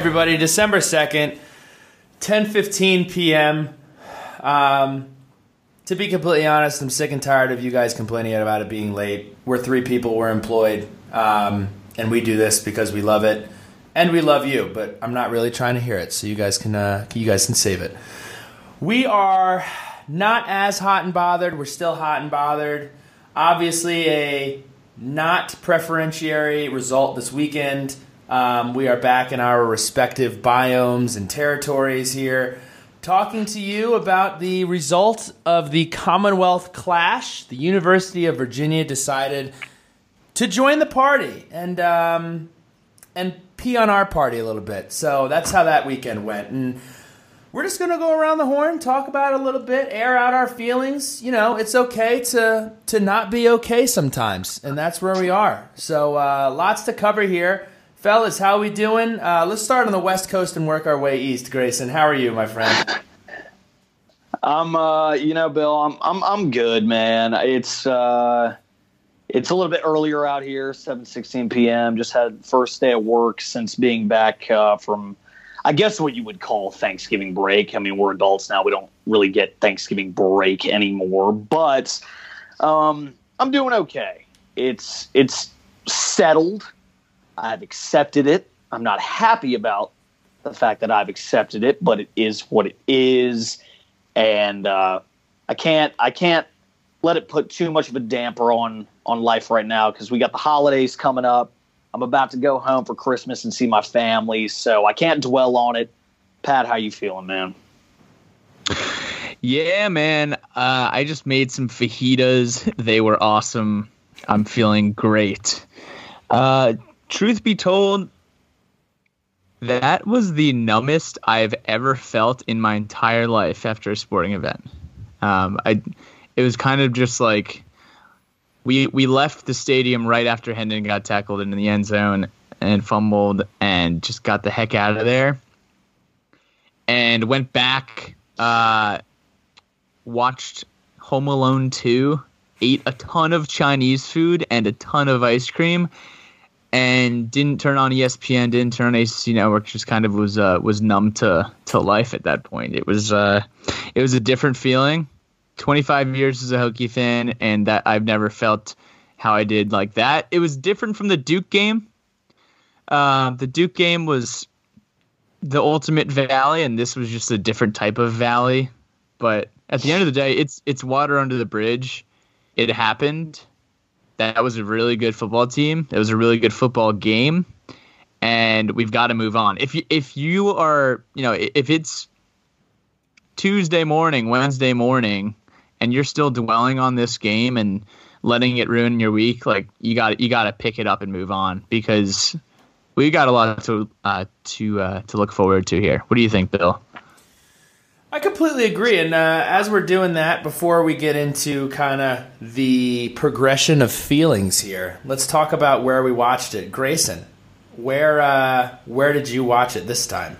Everybody. December second, ten fifteen p.m. Um, to be completely honest, I'm sick and tired of you guys complaining about it being late. We're three people. We're employed, um, and we do this because we love it, and we love you. But I'm not really trying to hear it, so you guys can uh, you guys can save it. We are not as hot and bothered. We're still hot and bothered. Obviously, a not preferentiary result this weekend. Um, we are back in our respective biomes and territories here, talking to you about the result of the Commonwealth Clash. The University of Virginia decided to join the party and um, and pee on our party a little bit. So that's how that weekend went. And we're just going to go around the horn, talk about it a little bit, air out our feelings. You know, it's okay to to not be okay sometimes, and that's where we are. So uh, lots to cover here. Fellas, how we doing? Uh, let's start on the West Coast and work our way east. Grayson, how are you, my friend? I'm, uh, you know, Bill, I'm, I'm, I'm good, man. It's, uh, it's a little bit earlier out here, 7:16 p.m. Just had first day of work since being back uh, from, I guess what you would call Thanksgiving break. I mean, we're adults now; we don't really get Thanksgiving break anymore. But um, I'm doing okay. It's it's settled I've accepted it. I'm not happy about the fact that I've accepted it, but it is what it is, and uh, I can't I can't let it put too much of a damper on on life right now because we got the holidays coming up. I'm about to go home for Christmas and see my family, so I can't dwell on it. Pat, how you feeling, man? Yeah, man. Uh, I just made some fajitas. They were awesome. I'm feeling great. Uh, truth be told, that was the numbest I've ever felt in my entire life after a sporting event. Um, I, it was kind of just like we we left the stadium right after Hendon got tackled in the end zone and fumbled and just got the heck out of there and went back uh, watched Home Alone 2 ate a ton of Chinese food and a ton of ice cream and didn't turn on ESPN, didn't turn on ACC Network, just kind of was uh, was numb to to life at that point. It was uh, it was a different feeling. Twenty five years as a Hokie fan, and that I've never felt how I did like that. It was different from the Duke game. Uh, the Duke game was the ultimate valley, and this was just a different type of valley. But at the end of the day, it's it's water under the bridge. It happened that was a really good football team. It was a really good football game, and we've got to move on. If you if you are you know if it's Tuesday morning, Wednesday morning, and you're still dwelling on this game and letting it ruin your week, like you got you got to pick it up and move on because we got a lot to uh, to uh, to look forward to here. What do you think, Bill? I completely agree. And uh, as we're doing that, before we get into kind of the progression of feelings here, let's talk about where we watched it. Grayson, where uh, where did you watch it this time?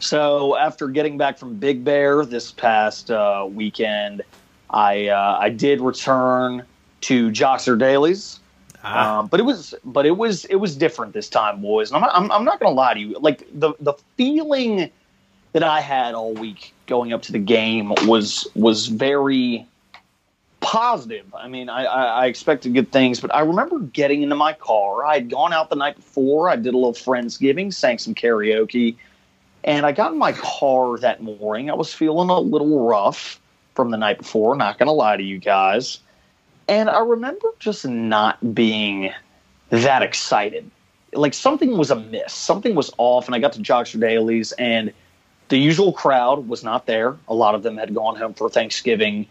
So after getting back from Big Bear this past uh, weekend, I uh, I did return to Joxer Daly's. Ah. Um, but it was, but it was, it was different this time, boys. And I'm, I'm, I'm not going to lie to you. Like the, the feeling that I had all week going up to the game was was very positive. I mean, I, I, I, expected good things, but I remember getting into my car. I had gone out the night before. I did a little friendsgiving, sang some karaoke, and I got in my car that morning. I was feeling a little rough from the night before. Not going to lie to you guys, and I remember just not being that excited. Like something was amiss. Something was off, and I got to Joxer Daly's and – the usual crowd was not there. A lot of them had gone home for Thanksgiving,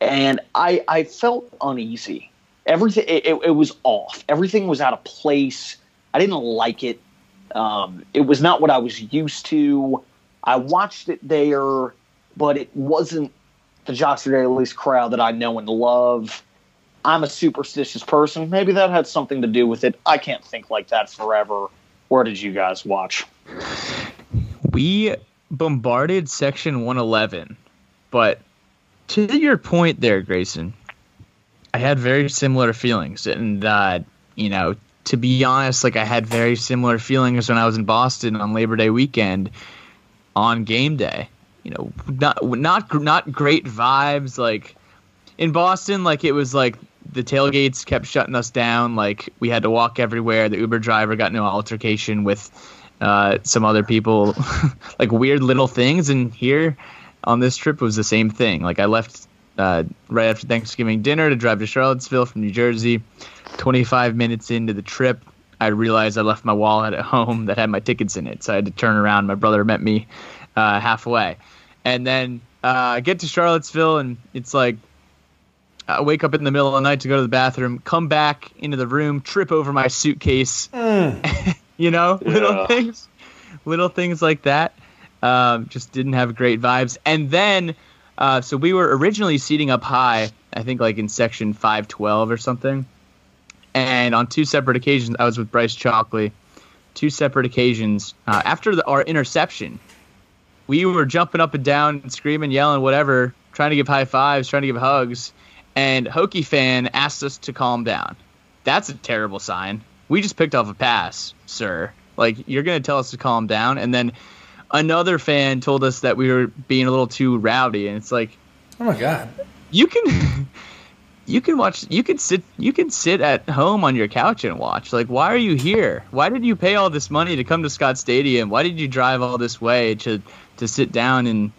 and I I felt uneasy. Everything it, it was off. Everything was out of place. I didn't like it. Um, it was not what I was used to. I watched it there, but it wasn't the Joxer Daly's crowd that I know and love. I'm a superstitious person. Maybe that had something to do with it. I can't think like that forever. Where did you guys watch? We bombarded section 111 but to your point there grayson i had very similar feelings and that you know to be honest, like I had very similar feelings when I was in Boston on Labor Day weekend on game day. You know, not not not great vibes. Like in Boston, like it was like the tailgates kept shutting us down. Like we had to walk everywhere. The Uber driver got an altercation with uh, some other people, like weird little things. And here on this trip was the same thing. Like I left uh, right after Thanksgiving dinner to drive to Charlottesville from New Jersey. 25 minutes into the trip, I realized I left my wallet at home that had my tickets in it. So I had to turn around. My brother met me uh, halfway. And then uh, I get to Charlottesville, and it's like I wake up in the middle of the night to go to the bathroom, come back into the room, trip over my suitcase. Mm. you know, yeah. little things, little things like that. Um, just didn't have great vibes. And then, uh, so we were originally seating up high, I think like in section 512 or something. And on two separate occasions, I was with Bryce Chalkley. Two separate occasions uh, after the, our interception, we were jumping up and down and screaming, yelling, whatever, trying to give high fives, trying to give hugs. And Hokie fan asked us to calm down. That's a terrible sign. We just picked off a pass, sir. Like you're gonna tell us to calm down, and then another fan told us that we were being a little too rowdy, and it's like, oh my god, you can. you can watch you can sit you can sit at home on your couch and watch. Like why are you here? Why did you pay all this money to come to scott stadium? Why did you drive all this way to to sit down and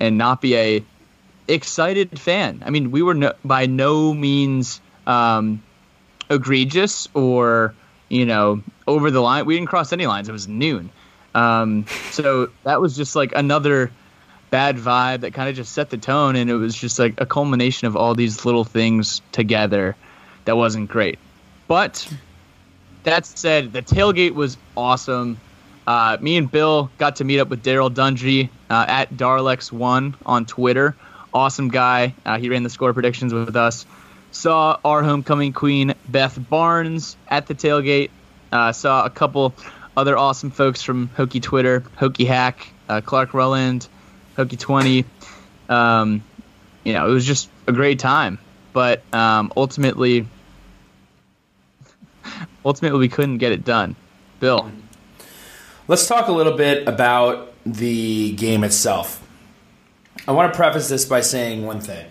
and not be a excited fan? I mean we were no, by no means um, egregious or you know over the line we didn't cross any lines it was noon um, so that was just like another bad vibe that kind of just set the tone, and it was just like a culmination of all these little things together that wasn't great. But that said, the tailgate was awesome. Uh, me and Bill got to meet up with Daryl Dungey uh, at Darlex1 on Twitter. Awesome guy. Uh, he ran the score predictions with us. Saw our homecoming queen, Beth Barnes, at the tailgate. Uh, saw a couple other awesome folks from Hokie Twitter, Hokie Hack, uh, Clark Rowland, Hokie 20. Um, you know, it was just a great time. But um, ultimately, ultimately, we couldn't get it done. Bill. Let's talk a little bit about the game itself. I want to preface this by saying one thing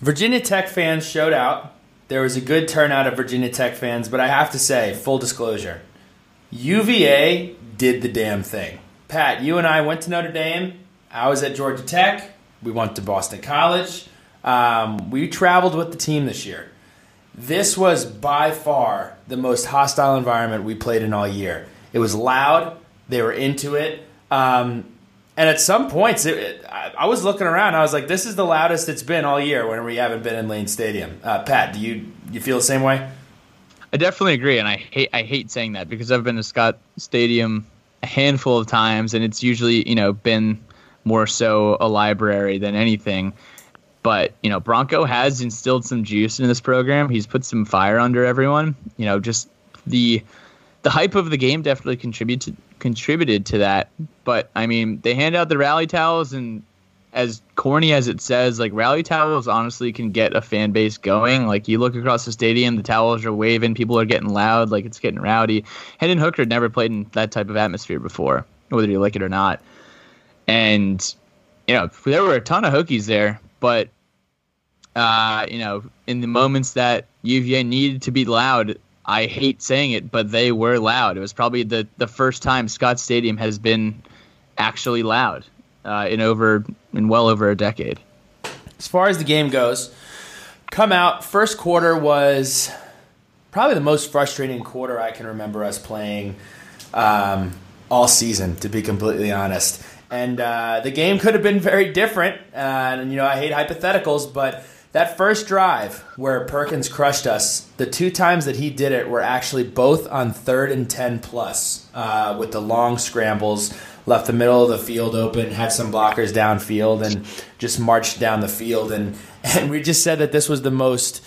Virginia Tech fans showed out. There was a good turnout of Virginia Tech fans, but I have to say, full disclosure, UVA did the damn thing. Pat, you and I went to Notre Dame. I was at Georgia Tech. We went to Boston College. Um, we traveled with the team this year. This was by far the most hostile environment we played in all year. It was loud. They were into it. Um, and at some points, it, it, I, I, was looking around. I was like, "This is the loudest it's been all year when we haven't been in Lane Stadium." Uh, Pat, do you you feel the same way? I definitely agree, and I hate I hate saying that because I've been to Scott Stadium a handful of times, and it's usually you know been more so a library than anything. But you know, Bronco has instilled some juice in this program. He's put some fire under everyone. You know, just the the hype of the game definitely contributed contributed to that. But I mean, they hand out the rally towels, and as corny as it says, like rally towels honestly can get a fan base going. Like you look across the stadium, the towels are waving, people are getting loud, like it's getting rowdy. Hendon Hooker never played in that type of atmosphere before, whether you like it or not. And you know, there were a ton of Hokies there, but uh, you know, in the moments that UVA needed to be loud, I hate saying it, but they were loud. It was probably the the first time Scott Stadium has been actually loud uh, in over in well over a decade. As far as the game goes, come out first quarter was probably the most frustrating quarter I can remember us playing um, all season. To be completely honest, and uh, the game could have been very different. Uh, and you know, I hate hypotheticals, but that first drive where Perkins crushed us, the two times that he did it were actually both on third and ten plus, uh, with the long scrambles. Left the middle of the field open, had some blockers downfield, and just marched down the field. And and we just said that this was the most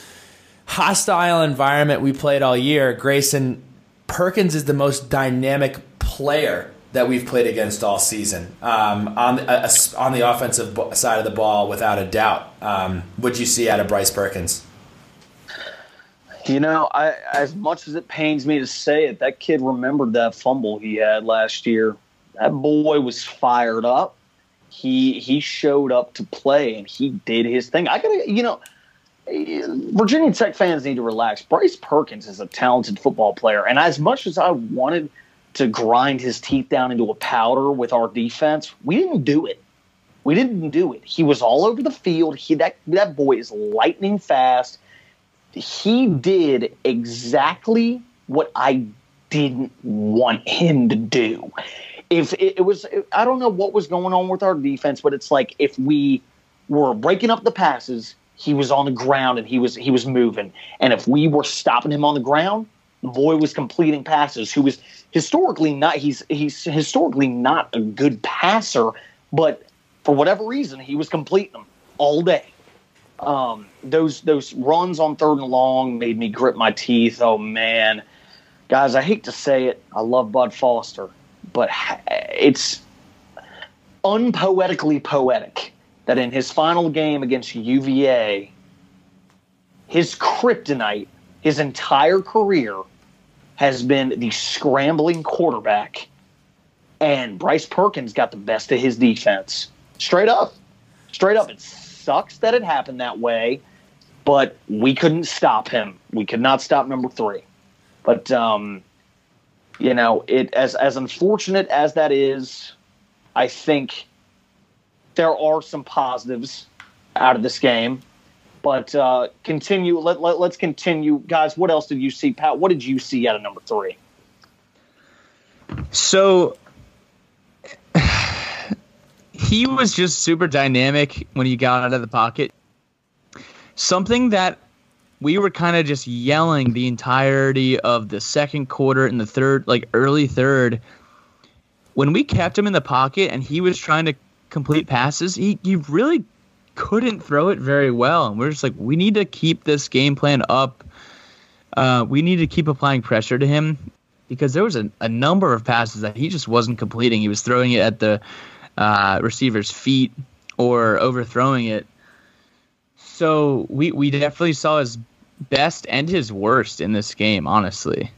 hostile environment we played all year. Grayson Perkins is the most dynamic player that we've played against all season um, on the, uh, on the offensive side of the ball, without a doubt. Um, what you see out of Bryce Perkins? You know, I, as much as it pains me to say it, that kid remembered that fumble he had last year. That boy was fired up. He he showed up to play and he did his thing. I gotta, you know, Virginia Tech fans need to relax. Bryce Perkins is a talented football player, and as much as I wanted to grind his teeth down into a powder with our defense, we didn't do it. We didn't do it. He was all over the field. He that that boy is lightning fast. He did exactly what I didn't want him to do. If it, it was, I don't know what was going on with our defense, but it's like if we were breaking up the passes, he was on the ground and he was he was moving, and if we were stopping him on the ground, the boy was completing passes. Who was historically not he's he's historically not a good passer, but for whatever reason, he was completing them all day. Um, those those runs on third and long made me grit my teeth. Oh man, guys, I hate to say it, I love Bud Foster, but it's unpoetically poetic that in his final game against UVA, his kryptonite, his entire career, has been the scrambling quarterback, and Bryce Perkins got the best of his defense. Straight up. Straight up. It sucks that it happened that way, but we couldn't stop him. We could not stop number three. But um, you know, it as as unfortunate as that is, I think there are some positives out of this game. But uh, continue. Let, let let's continue, guys. What else did you see, Pat? What did you see out of number three? So he was just super dynamic when he got out of the pocket. Something that we were kind of just yelling the entirety of the second quarter and the third, like early third. When we kept him in the pocket and he was trying to complete passes, he, he really couldn't throw it very well. And we're just like, we need to keep this game plan up. Uh, we need to keep applying pressure to him because there was a, a number of passes that he just wasn't completing. He was throwing it at the uh, receiver's feet or overthrowing it. So we, we definitely saw his best and his worst in this game, honestly.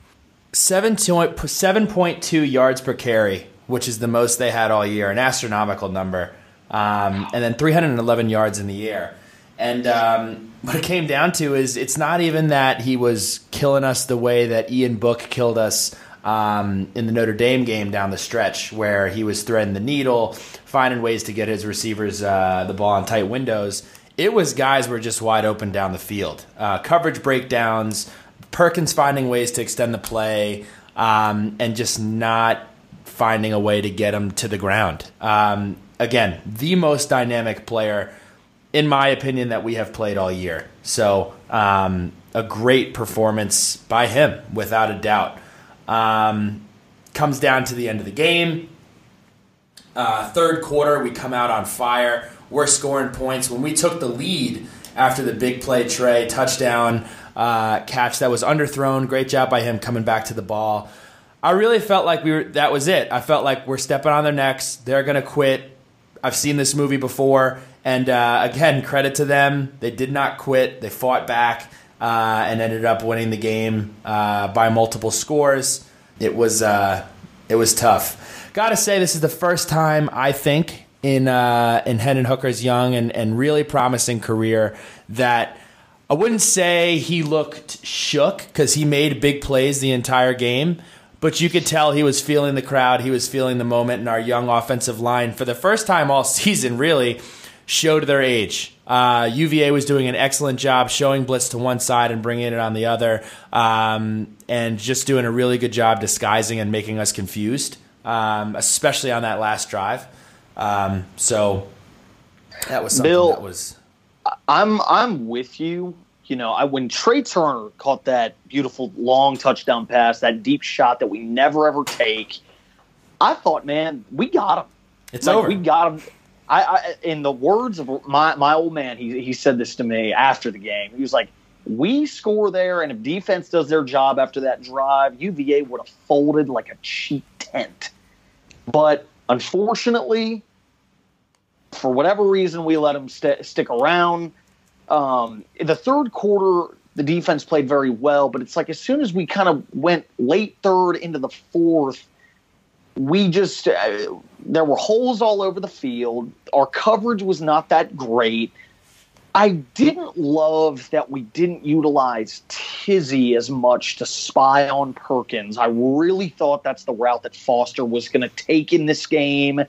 7.2 yards per carry, which is the most they had all year, an astronomical number. Um, and then 311 yards in the air. And um, what it came down to is it's not even that he was killing us the way that Ian Book killed us um, in the Notre Dame game down the stretch, where he was threading the needle, finding ways to get his receivers uh, the ball in tight windows. It was guys were just wide open down the field. Uh, coverage breakdowns, Perkins finding ways to extend the play, um, and just not finding a way to get him to the ground. Um, again, the most dynamic player, in my opinion, that we have played all year. So, um, a great performance by him, without a doubt. Um, comes down to the end of the game. Uh, third quarter, we come out on fire. We're scoring points. When we took the lead after the big play Trey touchdown uh, catch that was underthrown, great job by him coming back to the ball. I really felt like we were. That was it. I felt like we're stepping on their necks. They're gonna quit. I've seen this movie before, and uh, again, credit to them. They did not quit. They fought back uh, and ended up winning the game uh, by multiple scores. It was uh, it was tough. Gotta say, this is the first time I think in uh, in Hendon Hooker's young and, and really promising career that I wouldn't say he looked shook because he made big plays the entire game, but you could tell he was feeling the crowd, he was feeling the moment, and our young offensive line for the first time all season really showed their age. Uh, UVA was doing an excellent job showing blitz to one side and bringing it on the other, um, and just doing a really good job disguising and making us confused, um, especially on that last drive. Um, so that was something Bill, that was. I'm I'm with you. You know, I when Tre Turner caught that beautiful long touchdown pass, that deep shot that we never ever take, I thought, man, we got him. It's Like, over. We got him. I, I, in the words of my, my old man, he, he said this to me after the game. He was like, "We score there, and if defense does their job after that drive, UVA would have folded like a cheap tent." But unfortunately, for whatever reason, we let them st- stick around. Um, the third quarter the defense played very well, but it's like as soon as we kind of went late third into the fourth, we just uh, there were holes all over the field. Our coverage was not that great. I didn't love that we didn't utilize Tizzy as much to spy on Perkins. I really thought that's the route that Foster was going to take in this game.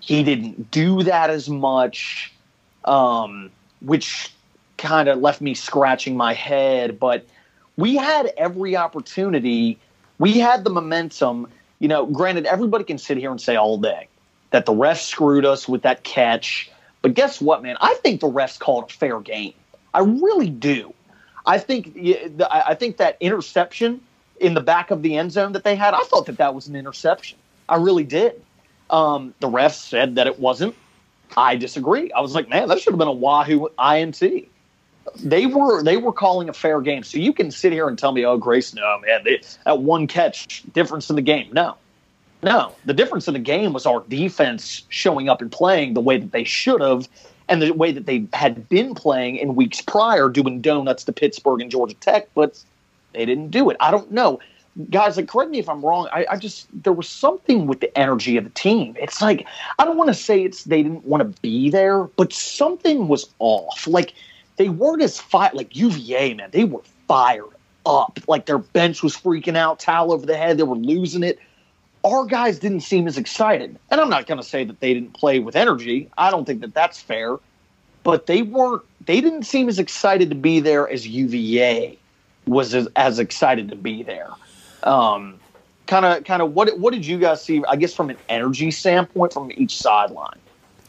He didn't do that as much, um, which kind of left me scratching my head. But we had every opportunity. We had the momentum. You know, granted, everybody can sit here and say all day that the refs screwed us with that catch. But guess what, man? I think the refs called a fair game. I really do. I think I think that interception in the back of the end zone that they had, I thought that that was an interception. I really did. Um, the refs said that it wasn't. I disagree. I was like, man, that should have been a Wahoo INT they were they were calling a fair game. So you can sit here and tell me, oh, Grace, no, oh, man, they, that one catch difference in the game. No, no, the difference in the game was our defense showing up and playing the way that they should have, and the way that they had been playing in weeks prior, doing donuts to Pittsburgh and Georgia Tech, but they didn't do it. I don't know. Guys, like, correct me if I'm wrong. I, I just there was something with the energy of the team. It's like I don't want to say it's they didn't want to be there, but something was off. Like they weren't as fired like UVA, man. They were fired up. Like their bench was freaking out, towel over the head. They were losing it. Our guys didn't seem as excited. And I'm not going to say that they didn't play with energy. I don't think that that's fair. But they weren't. They didn't seem as excited to be there as UVA was as, as excited to be there. Kind of, kind of. What what did you guys see? I guess from an energy standpoint, from each sideline.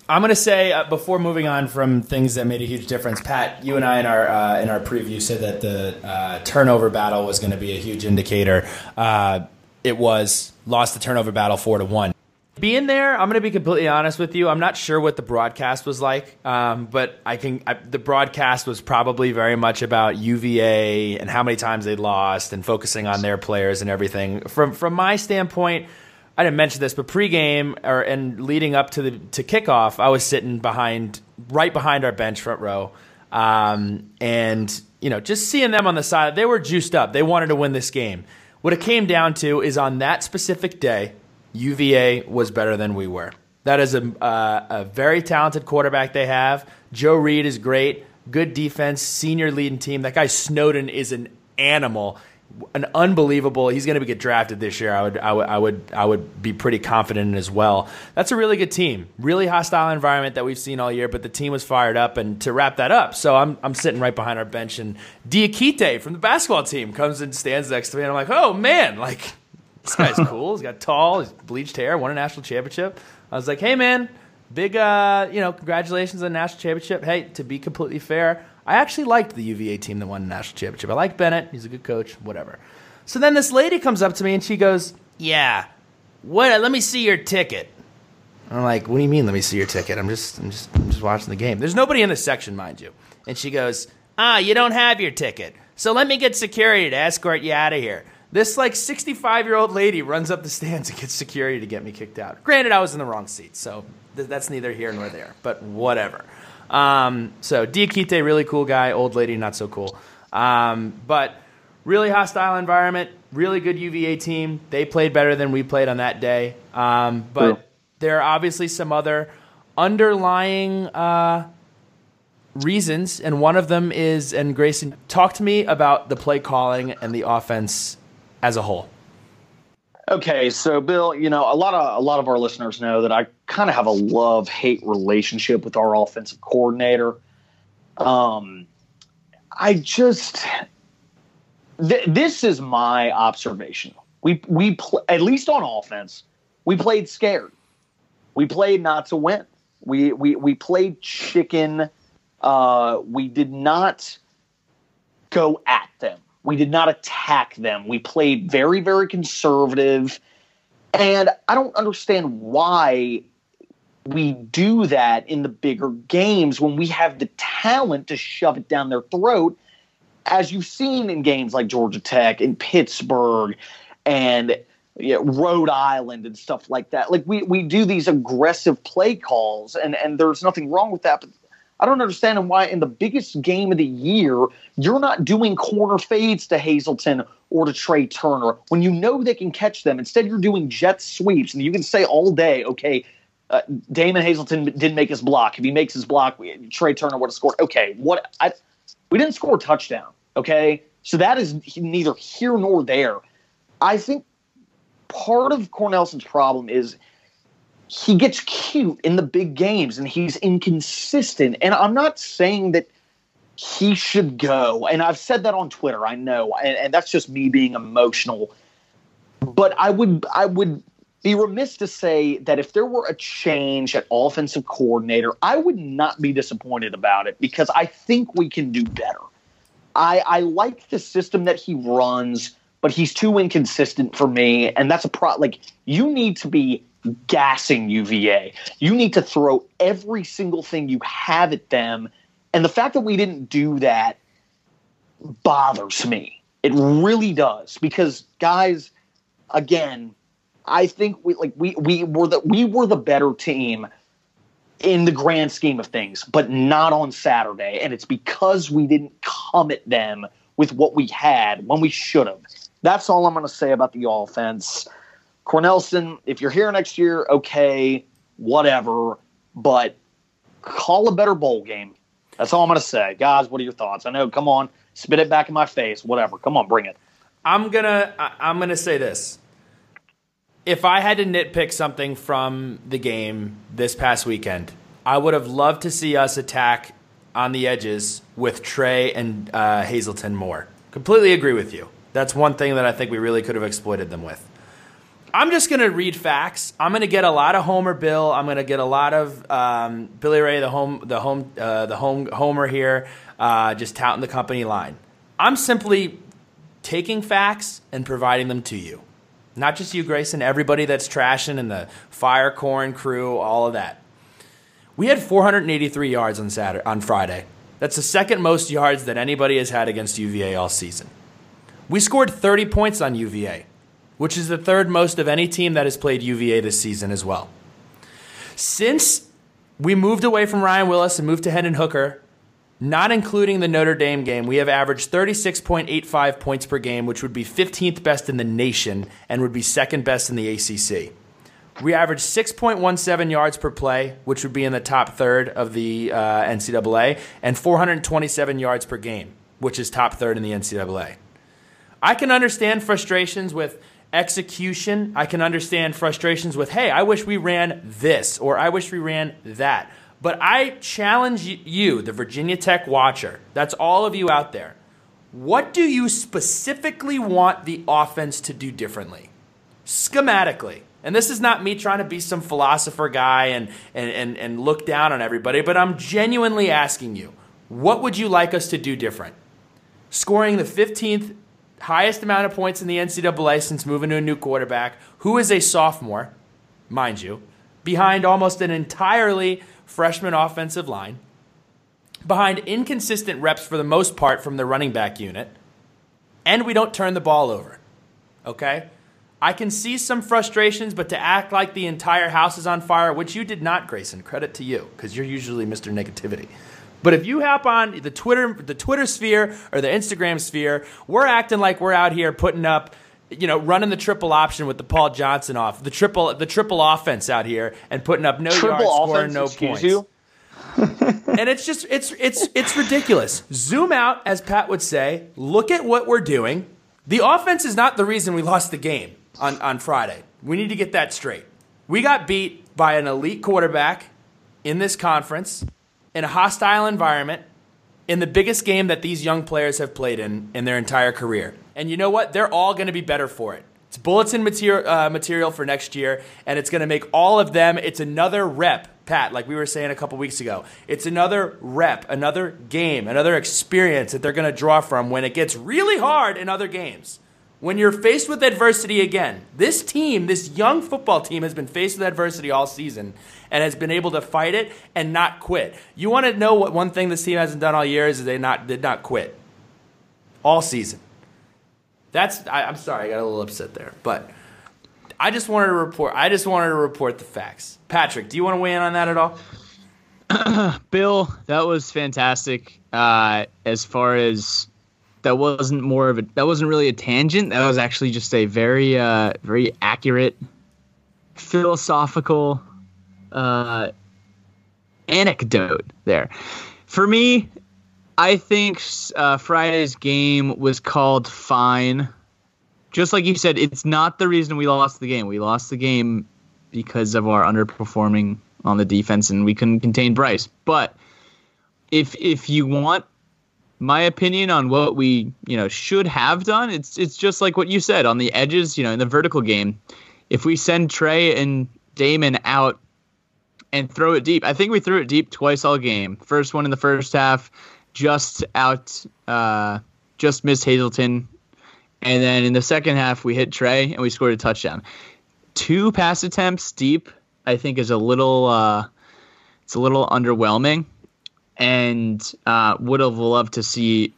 I'm to say uh, before moving on from things that made a huge difference, Pat, you and I in our uh, in our preview said that the uh, turnover battle was going to be a huge indicator. Uh, it was lost the turnover battle four to one. Being there, I'm going to be completely honest with you. I'm not sure what the broadcast was like, um, but I can. I, the broadcast was probably very much about UVA and how many times they lost and focusing on their players and everything. From from my standpoint I didn't mention this, but pregame or and leading up to the to kickoff, I was sitting behind right behind our bench front row, um, and you know just seeing them on the side, they were juiced up. They wanted to win this game. What it came down to is on that specific day, UVA was better than we were. That is a, uh, a very talented quarterback they have. Joe Reed is great. Good defense, senior leading team. That guy Snowden is an animal an unbelievable. He's going to get drafted this year. I would, I would, I would, I would be pretty confident in as well. That's a really good team. Really hostile environment that we've seen all year, but the team was fired up. And to wrap that up, so I'm, I'm sitting right behind our bench, and Diakite from the basketball team comes and stands next to me, and I'm like, oh man, like this guy's cool. He's got tall, he's bleached hair, won a national championship. I was like, hey man, big, uh, you know, congratulations on the national championship. Hey, to be completely fair. I actually liked the UVA team that won the national championship. I like Bennett. He's a good coach, whatever. So then this lady comes up to me and she goes, Yeah, what let me see your ticket. I'm like, what do you mean let me see your ticket? I'm just I'm just I'm just watching the game. There's nobody in the section, mind you. And she goes, Ah, you don't have your ticket. So let me get security to escort you out of here. This like 65 year old lady runs up the stands and gets security to get me kicked out. Granted, I was in the wrong seat, so th- that's neither here nor there, but whatever. Um, so Diakite, really cool guy. Old lady, not so cool. Um, but really hostile environment. Really good UVA team. They played better than we played on that day. Um, but there are obviously some other underlying uh, reasons, and one of them is. And Grayson, talk to me about the play calling and the offense as a whole. Okay, so Bill, you know, a lot of a lot of our listeners know that I kind of have a love hate relationship with our offensive coordinator. Um, I just th- this is my observation. We we pl- at least on offense, we played scared. We played not to win. We we we played chicken. Uh, we did not go at them. We did not attack them. We played very, very conservative. And I don't understand why we do that in the bigger games when we have the talent to shove it down their throat, as you've seen in games like Georgia Tech, and Pittsburgh, and you know, Rhode Island and stuff like that. Like we we do these aggressive play calls, and and there's nothing wrong with that. But I don't understand why in the biggest game of the year, you're not doing corner fades to Hazelton or to Tre Turner when you know they can catch them. Instead, you're doing jet sweeps, and you can say all day, okay, uh, Damon Hazelton didn't make his block. If he makes his block, Tre Turner would have scored. Okay, what? I, we didn't score a touchdown. Okay, so that is neither here nor there. I think part of Cornelsen's problem is he gets cute in the big games and he's inconsistent. And I'm not saying that he should go. And I've said that on Twitter, I know, and, and that's just me being emotional. But I would I would be remiss to say that if there were a change at offensive coordinator, I would not be disappointed about it because I think we can do better. I, I like the system that he runs, but he's too inconsistent for me, and that's a pro. Like you need to be gassing UVA. You need to throw every single thing you have at them, and the fact that we didn't do that bothers me. It really does because guys, again, I think we like we we were the we were the better team in the grand scheme of things, but not on Saturday. And it's because we didn't come at them with what we had when we should have. That's all I'm going to say about the offense. Cornelsen, if you're here next year, okay, whatever, but call a better bowl game. That's all I'm going to say. Guys, what are your thoughts? I know, come on, spit it back in my face, whatever. Come on, bring it. I'm going to I'm going to say this if I had to nitpick something from the game this past weekend, I would have loved to see us attack on the edges with Tre and uh, Hazelton more. Completely agree with you. That's one thing that I think we really could have exploited them with. I'm just going to read facts. I'm going to get a lot of Homer Bill. I'm going to get a lot of um, Billy Ray, the home, the home, uh, the home Homer here, uh, just touting the company line. I'm simply taking facts and providing them to you. Not just you, Grayson, everybody that's trashing and the fire corn crew, all of that. We had 483 yards on Saturday on Friday. That's the second most yards that anybody has had against UVA all season. We scored 30 points on UVA, which is the third most of any team that has played UVA this season as well. Since we moved away from Ryan Willis and moved to Hendon Hooker, not including the Notre Dame game, we have averaged 36.85 points per game, which would be 15th best in the nation and would be second best in the ACC. We average 6.17 yards per play, which would be in the top third of the uh, NCAA, and 427 yards per game, which is top third in the NCAA. I can understand frustrations with execution. I can understand frustrations with, hey, I wish we ran this, or I wish we ran that. But I challenge you, the Virginia Tech watcher, that's all of you out there. What do you specifically want the offense to do differently? Schematically. And this is not me trying to be some philosopher guy and, and, and, and look down on everybody, but I'm genuinely asking you, what would you like us to do different? Scoring the 15th highest amount of points in the NCAA since moving to a new quarterback, who is a sophomore, mind you, behind almost an entirely freshman offensive line, behind inconsistent reps for the most part from the running back unit, and we don't turn the ball over. Okay? I can see some frustrations, but to act like the entire house is on fire, which you did not, Grayson, credit to you, because you're usually Mr. Negativity. But if you hop on the Twitter, the Twitter sphere or the Instagram sphere, we're acting like we're out here putting up you know, running the triple option with the Paul Johnson off, the triple the triple offense out here and putting up no triple yards, scoring no points. You? and it's just it's it's it's ridiculous. Zoom out, as Pat would say. Look at what we're doing. The offense is not the reason we lost the game on, on Friday. We need to get that straight. We got beat by an elite quarterback in this conference in a hostile environment in the biggest game that these young players have played in in their entire career. And you know what? They're all going to be better for it. It's bulletin material, uh, material for next year, and it's going to make all of them. It's another rep, Pat, like we were saying a couple weeks ago. It's another rep, another game, another experience that they're going to draw from when it gets really hard in other games. When you're faced with adversity again, this team, this young football team, has been faced with adversity all season and has been able to fight it and not quit. You want to know what one thing this team hasn't done all year is they not did not quit all season. That's I, I'm sorry, I got a little upset there, but I just wanted to report. I just wanted to report the facts. Patrick, do you want to weigh in on that at all? Bill, that was fantastic. Uh, as far as that wasn't more of a that wasn't really a tangent. That was actually just a very uh, very accurate philosophical uh, anecdote there. For me, I think uh, Friday's game was called fine. Just like you said, it's not the reason we lost the game. We lost the game because of our underperforming on the defense, and we couldn't contain Bryce. But if if you want my opinion on what we you know should have done, it's it's just like what you said on the edges. You know, in the vertical game, if we send Tre and Damon out and throw it deep, I think we threw it deep twice all game. First one in the first half, just out, uh, just missed Hazelton, and then in the second half we hit Tre and we scored a touchdown. Two pass attempts deep, I think, is a little uh, it's a little underwhelming, and uh, would have loved to see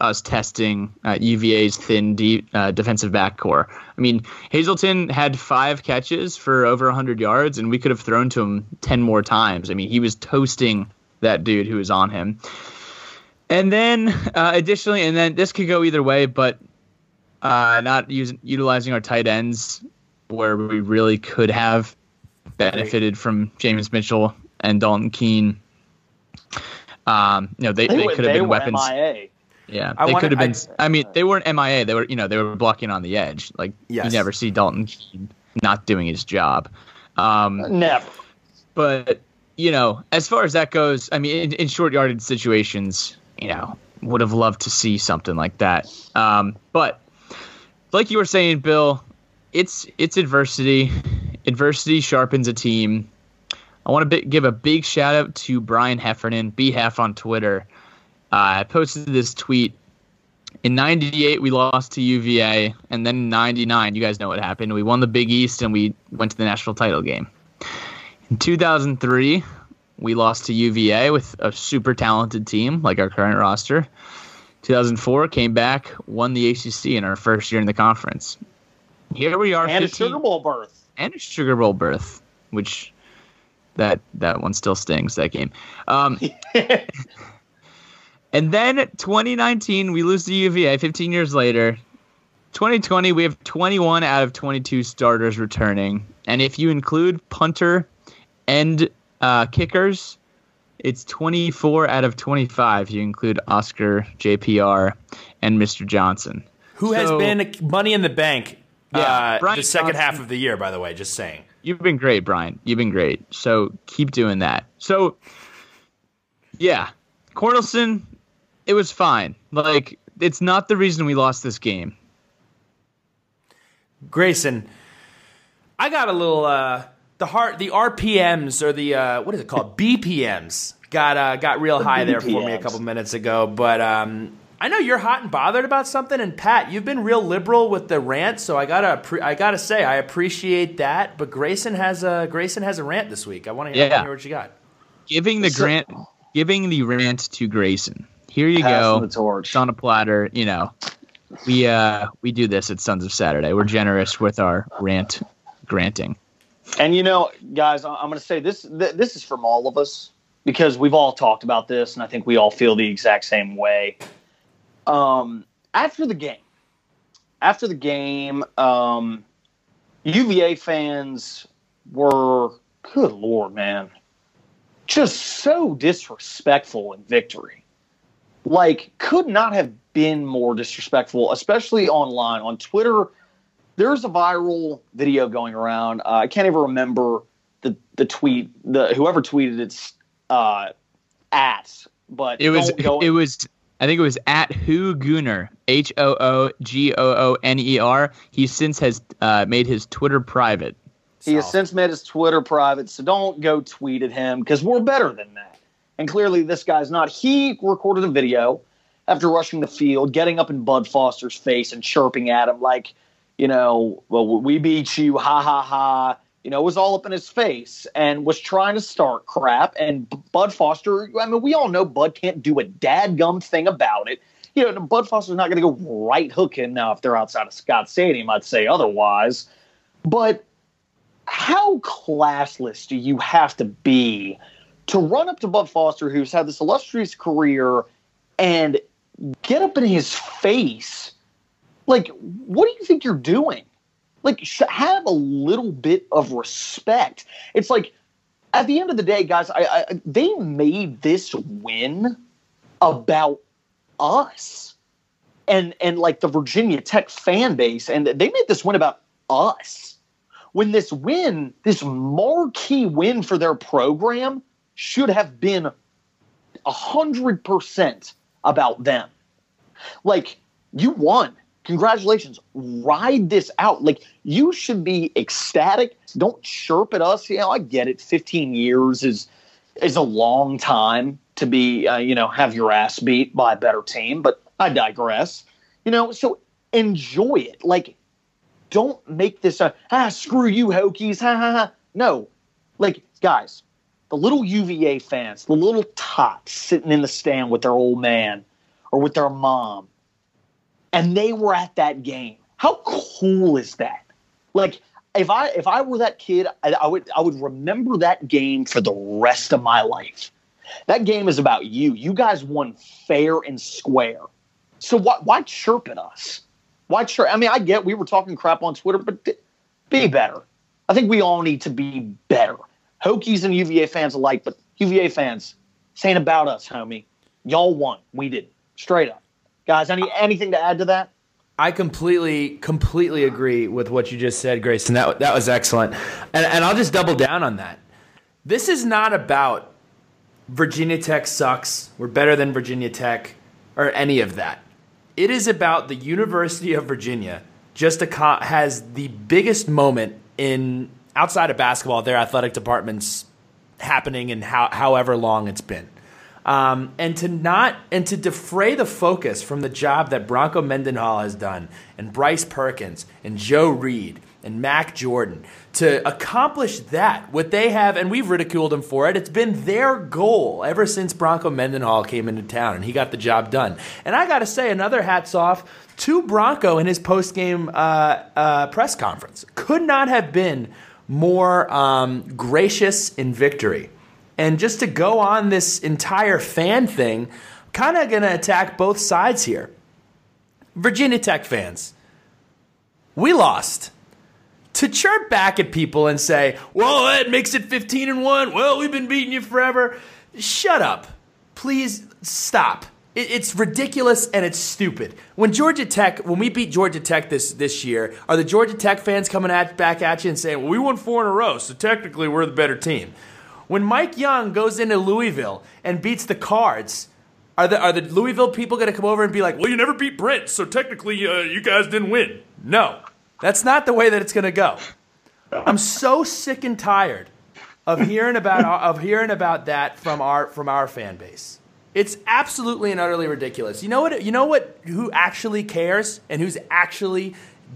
us testing uh, UVA's thin uh, defensive back core. I mean, Hazelton had five catches for over 100 yards, and we could have thrown to him 10 more times. I mean, he was toasting that dude who was on him. And then, uh, additionally, and then this could go either way, but uh, not utilizing our tight ends where we really could have benefited from James Mitchell and Dalton Keene. Um, you know, they, they, they could have been weapons. MIA. Yeah, I they could have been. I, I, mean, they weren't MIA. They were, you know, they were blocking on the edge. Like yes. you never see Dalton Keene not doing his job. Um, never. But you know, as far as that goes, I mean, in, in short yardage situations, you know, would have loved to see something like that. Um, but like you were saying, Bill, it's it's adversity. Adversity sharpens a team. I want to give a big shout out to Brian Heffernan, BHEF on Twitter. Uh, I posted this tweet. In 98, we lost to UVA. And then in 99, you guys know what happened. We won the Big East and we went to the national title game. In 2003, we lost to UVA with a super talented team like our current roster. 2004 came back, won the ACC in our first year in the conference. Here we are, and 15, a Sugar Bowl berth, and a Sugar Bowl berth, which that that one still stings. That game. Um, And then 2019, we lose to UVA 15 years later. 2020, we have 21 out of 22 starters returning. And if you include punter and uh, kickers, it's 24 out of 25. You include Oscar, JPR, and Mr. Johnson. Who so, has been money in the bank yeah, uh, the second Johnson, half of the year, by the way, just saying. You've been great, Brian. You've been great. So keep doing that. So, yeah, Cornelsen, it was fine. Like it's not the reason we lost this game. Grayson, I got a little uh the heart the RPMs or the uh what is it called? BPMs got uh got real the high BPMs. there for me a couple minutes ago, but um I know you're hot and bothered about something, and Pat, you've been real liberal with the rant, so I gotta I gotta say I appreciate that. But Grayson has a Grayson has a rant this week. I want to yeah. hear what you got. Giving the grant, giving the rant to Grayson here you go. The torch. It's on a platter. You know, we uh we do this at Sons of Saturday. We're generous with our rant granting. And you know, guys, I'm going to say this. Th- this is from all of us because we've all talked about this, and I think we all feel the exact same way. Um, after the game, after the game, um, UVA fans were, good lord, man, just so disrespectful in victory like could not have been more disrespectful, especially online on Twitter. There's a viral video going around. Uh, I can't even remember the the tweet. The whoever tweeted it's uh, at, but it was it was. I think it was at Who Gooner H O O G O O N E R. He since has uh, made his Twitter private. He has since made his Twitter private, so don't go tweet at him because we're better than that. And clearly, this guy's not. He recorded a video after rushing the field, getting up in Bud Foster's face and chirping at him like, you know, well, we beat you, ha ha ha. You know, was all up in his face and was trying to start crap. And Bud Foster, I mean, we all know Bud can't do a dadgum thing about it. You know, Bud Foster's not going to go right hooking now if they're outside of Scott Stadium. I'd say otherwise. But how classless do you have to be to run up to Bud Foster, who's had this illustrious career, and get up in his face, like, what do you think you're doing? Like, have a little bit of respect. It's like, at the end of the day, guys, I, I, they made this win about us and and like the Virginia Tech fan base, and they made this win about us. When this win, this marquee win for their program, should have been hundred percent about them. Like you won. Congratulations. Ride this out. Like you should be ecstatic. Don't chirp at us. You know, I get it. 15 years is is a long time to be uh, you know, have your ass beat by a better team, but I digress. You know, so enjoy it. Like don't make this a ah screw you Hokies. Ha ha ha. No. Like guys, the little UVA fans, the little tots sitting in the stand with their old man or with their mom and they were at that game. How cool is that? Like if I if I were that kid, I, I, would I would remember that game for the rest of my life. That game is about you. You guys won fair and square. So why why chirp at us? Why chirp? I mean, I get we were talking crap on Twitter, but be better. I think we all need to be better. Hokies and UVA fans alike, but UVA fans, saying about us, homie. Y'all won. We didn't. Straight up. Guys, any anything to add to that? I completely, completely agree with what you just said, Grayson. That that was excellent, and and I'll just double down on that. This is not about Virginia Tech sucks. We're better than Virginia Tech, or any of that. It is about the University of Virginia just a, has the biggest moment in outside of basketball, their athletic departments happening in how, however long it's been. Um, and to not and to defray the focus from the job that Bronco Mendenhall has done, and Bryce Perkins, and Joe Reed, and Mac Jordan, to accomplish that, what they have, and we've ridiculed them for it. It's been their goal ever since Bronco Mendenhall came into town, and he got the job done. And I got to say, another hats off to Bronco in his post game uh, uh, press conference. Could not have been more um, gracious in victory. And just to go on this entire fan thing, kind of going to attack both sides here. Virginia Tech fans, we lost. To chirp back at people and say, well, that makes it 15 and 1. Well, we've been beating you forever. Shut up. Please stop. It's ridiculous and it's stupid. When Georgia Tech, when we beat Georgia Tech this this year, are the Georgia Tech fans coming at, back at you and saying, "Well, we won four in a row, so technically we're the better team"? When Mike Young goes into Louisville and beats the Cards, are the are the Louisville people going to come over and be like, "Well, you never beat Brent, so technically uh, you guys didn't win"? No, that's not the way that it's going to go. I'm so sick and tired of hearing about of hearing about that from our from our fan base. It's absolutely and utterly ridiculous. You know what? You know what? Who actually cares and who's actually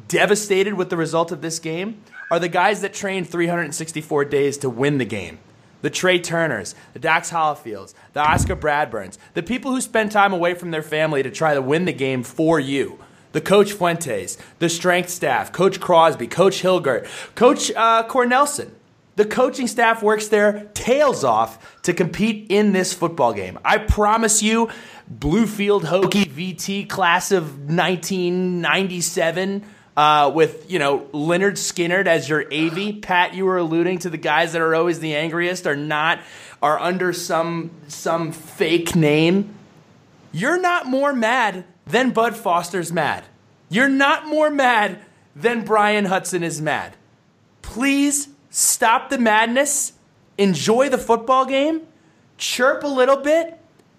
devastated with the result of this game are the guys that trained 364 days to win the game the Tre Turners, the Dax Hollifields, the Oscar Bradburns, the people who spend time away from their family to try to win the game for you. The Coach Fuentes, the strength staff, Coach Crosby, Coach Hilgart, Coach uh, Cornelsen. The coaching staff works their tails off to compete in this football game. I promise you, Bluefield Hokie VT class of 1997 uh, with you know Lynyrd Skynyrd as your AV. Pat, you were alluding to the guys that are always the angriest are not are under some some fake name. You're not more mad than Bud Foster's mad. You're not more mad than Bryan Hudson is mad. Please stop the madness. Enjoy the football game. Chirp a little bit.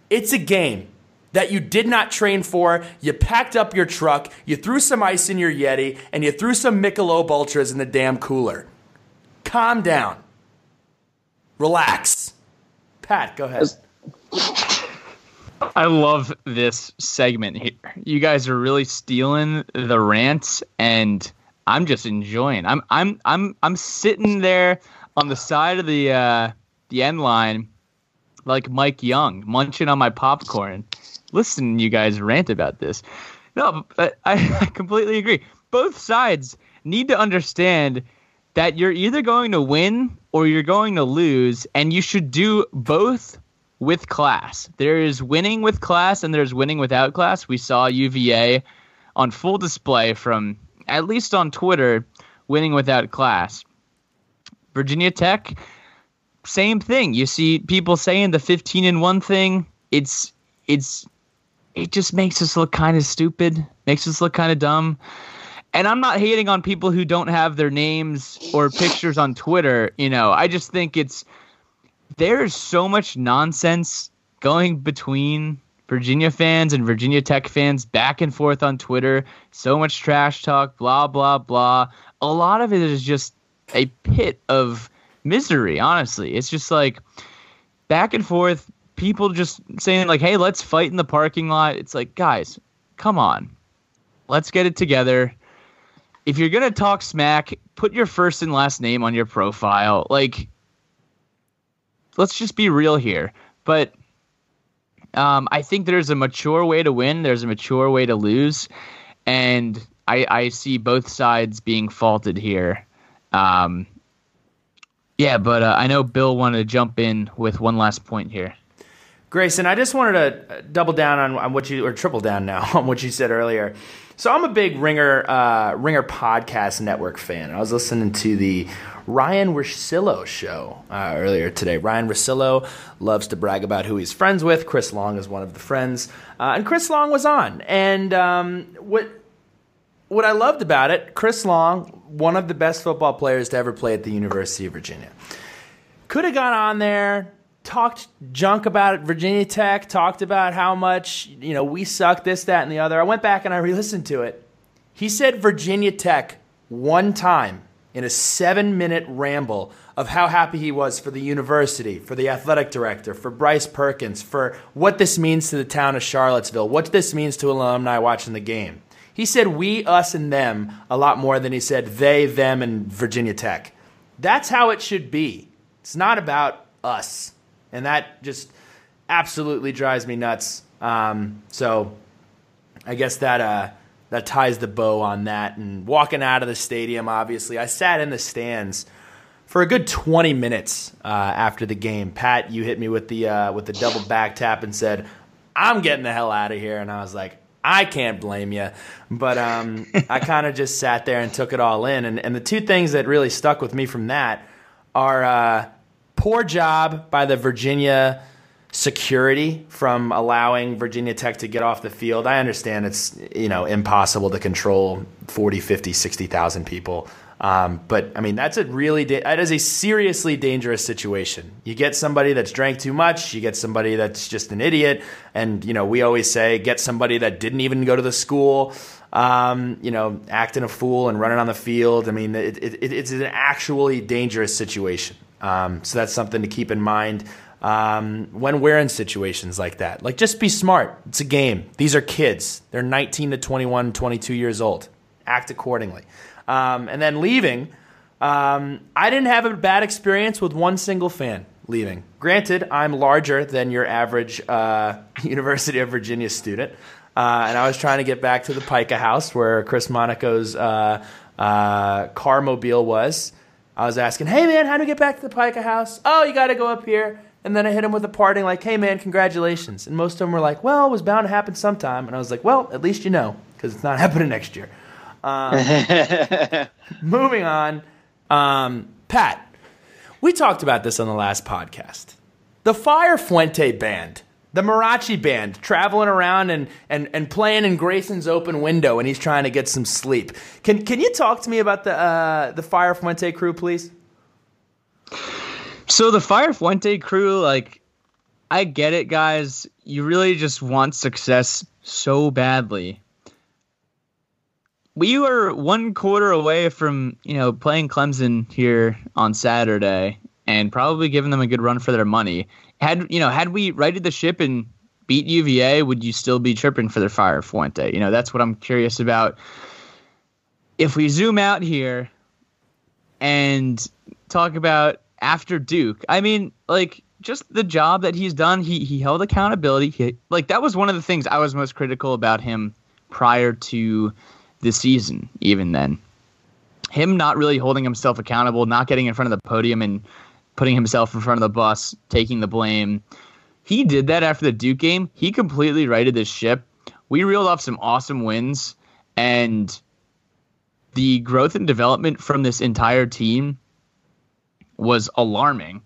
It's a game that you did not train for. You packed up your truck, you threw some ice in your Yeti, and you threw some Michelob Ultras in the damn cooler. Calm down. Relax. Pat, go ahead. I love this segment here. You guys are really stealing the rants and I'm just enjoying. I'm I'm I'm I'm sitting there on the side of the uh the end line like Mike Young, munching on my popcorn listen you guys rant about this. No, I, I completely agree. Both sides need to understand that you're either going to win or you're going to lose, and you should do both with class. There is winning with class and there's winning without class. We saw UVA on full display from, at least on Twitter, winning without class. Virginia Tech, same thing. You see people saying the 15 and 1 thing. It's it's it just makes us look kind of stupid, makes us look kind of dumb. And I'm not hating on people who don't have their names or pictures on Twitter, you know. I just think it's there's so much nonsense going between Virginia fans and Virginia Tech fans back and forth on Twitter. So much trash talk, blah, blah, blah. A lot of it is just a pit of misery, honestly. It's just like back and forth, people just saying, like, hey, let's fight in the parking lot. It's like, guys, come on. Let's get it together. If you're to talk smack, put your first and last name on your profile. Like, let's just be real here. But um, I think there's a mature way to win. There's a mature way to lose, and I, I see both sides being faulted here. Um, yeah, but uh, I know Bill wanted to jump in with one last point here. Grayson, I just wanted to uh, double down on, on what you or triple down now on what you said earlier. So I'm a big Ringer uh, Ringer podcast network fan. I was listening to the Ryan Russillo show uh, earlier today. Ryan Russillo loves to brag about who he's friends with. Chris Long is one of the friends, uh, and Chris Long was on. And um, what what I loved about it, Chris Long, one of the best football players to ever play at the University of Virginia, could have gone on there. Talked junk about Virginia Tech, talked about how much, you know, we suck, this, that, and the other. I went back and I re listened to it. He said Virginia Tech one time in a seven minute ramble of how happy he was for the university, for the athletic director, for Bryce Perkins, for what this means to the town of Charlottesville, what this means to alumni watching the game. He said we, us, and them a lot more than he said they, them, and Virginia Tech. That's how it should be. It's not about us. And that just absolutely drives me nuts. Um, so I guess that. Uh, that ties the bow on that. And walking out of the stadium, obviously, I sat in the stands for a good 20 minutes uh, after the game. Pat, you hit me with the uh, with the double back tap and said, "I'm getting the hell out of here," and I was like. I can't blame you, but um, I kind of just sat there and took it all in. And, and the two things that really stuck with me from that are uh, poor job by the Virginia security from allowing Virginia Tech to get off the field. I understand it's you know impossible to control 40, 50, 60,000 people. Um, but I mean that's a really da- that is a seriously dangerous situation. You get somebody that's drank too much, you get somebody that's just an idiot, and you know we always say get somebody that didn't even go to the school. Um, you know, acting a fool and running on the field. I mean, it, it, it's an actually dangerous situation. Um, so that's something to keep in mind um, when we're in situations like that. Like, just be smart. It's a game. These are kids. They're 19 to 21, 22 years old. Act accordingly. Um, and then leaving, um, I didn't have a bad experience with one single fan leaving. Granted, I'm larger than your average uh, University of Virginia student. Uh, and I was trying to get back to the Pica house where Chris Monaco's uh, uh, car mobile was. I was asking, hey man, how do we get back to the Pica house? Oh, you got to go up here. And then I hit him with a parting, like, hey man, congratulations. And most of them were like, well, it was bound to happen sometime. And I was like, well, at least you know, because it's not happening next year. Um, moving on. Um, Pat, we talked about this on the last podcast. The Fire Fuente band, the Mariachi band, traveling around and, and, and playing in Grayson's open window, and he's trying to get some sleep. Can, can you talk to me about the, uh, the Fire Fuente crew, please? So the Fire Fuente crew, like, I get it, guys. You really just want success so badly. We were one quarter away from, you know, playing Clemson here on Saturday and probably giving them a good run for their money. Had you know, had we righted the ship and beat UVA, would you still be tripping for the Fire Fuente? You know, that's what I'm curious about. If we zoom out here and talk about after Duke. I mean, like just the job that he's done. He he held accountability. He, like that was one of the things I was most critical about him prior to the season. Even then, him not really holding himself accountable, not getting in front of the podium and putting himself in front of the bus, taking the blame. He did that after the Duke game. He completely righted this ship. We reeled off some awesome wins, and the growth and development from this entire team was alarming.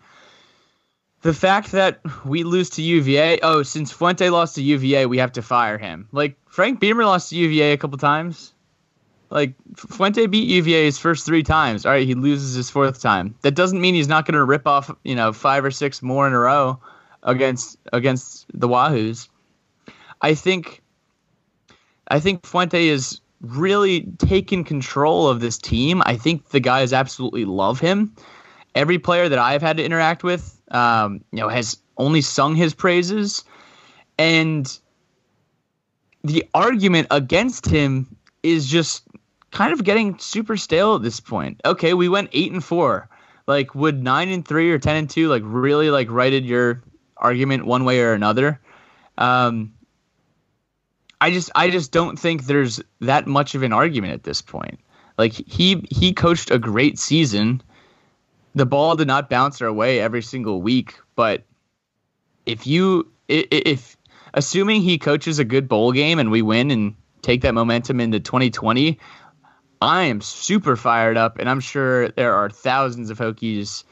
The fact that we lose to UVA, oh, since Fuente lost to UVA, we have to fire him. Like Frank Beamer lost to UVA a couple times. Like Fuente beat UVA his first three times. All right, he loses his fourth time. That doesn't mean he's not going to rip off, you know, five or six more in a row against against the Wahoos. I think I think Fuente is really taken control of this team. I think the guys absolutely love him. Every player that I've had to interact with, um, you know, has only sung his praises, and the argument against him is just kind of getting super stale at this point. Okay, we went eight and four. Like, would nine and three or ten and two like really like righted your argument one way or another? Um, I just I just don't think there's that much of an argument at this point. Like he he coached a great season the ball did not bounce our way every single week, but if you if assuming he coaches a good bowl game and we win and take that momentum into 2020, I am super fired up, and I'm sure there are thousands of Hokies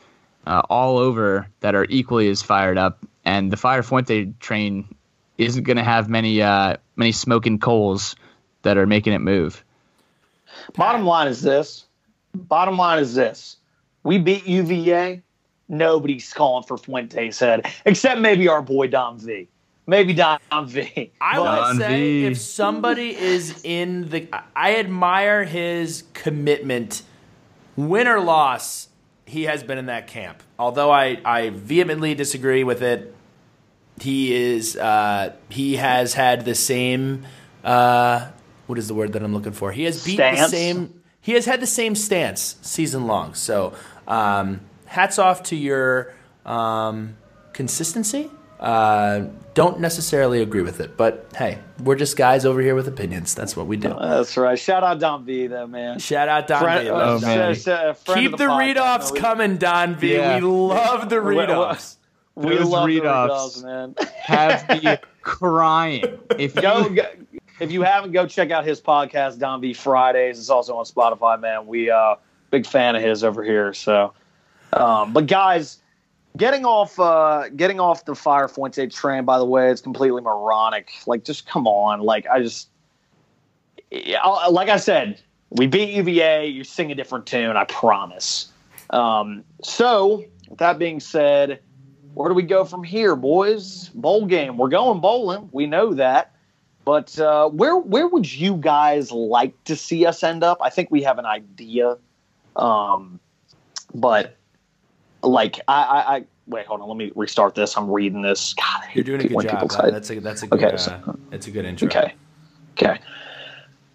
uh, all over that are equally as fired up. And the Fire Fuente train isn't going to have many uh, many smoking coals that are making it move. Bottom line is this. Bottom line is this. We beat UVA. Nobody's calling for Fuente's head, except maybe our boy Dom V. Maybe Dom V. I would say v. if somebody is in the, I admire his commitment, win or loss. He has been in that camp. Although I, I vehemently disagree with it. He is, uh, he has had the same, uh, what is the word that I'm looking for? He has beat the same. He has had the same stance season long. So um, hats off to your um, consistency. Uh, don't necessarily agree with it, but hey, we're just guys over here with opinions. That's what we do. That's right. Shout out Don V, though, man. Shout out Don friend, V. Oh, man. Keep the, the read offs coming, Don V. Yeah. We love the read offs. We, we love read offs, man. Have me crying. If you go, go, if you haven't, go check out his podcast, Don V Fridays. It's also on Spotify, man. We uh big fan of his over here. So, um, but guys, getting off uh, getting off the Fire Fuente train. By the way, it's completely moronic. Like, just come on. Like, I just I'll, like I said, we beat UVA. You sing a different tune. I promise. Um, so, with that being said, where do we go from here, boys? Bowl game. We're going bowling. We know that. But uh, where where would you guys like to see us end up? I think we have an idea um, but like I, I, I, wait, hold on, let me restart this. I'm reading this. God, you're doing a good job. That's a that's a good, okay. So, uh, it's a good intro. Okay, okay.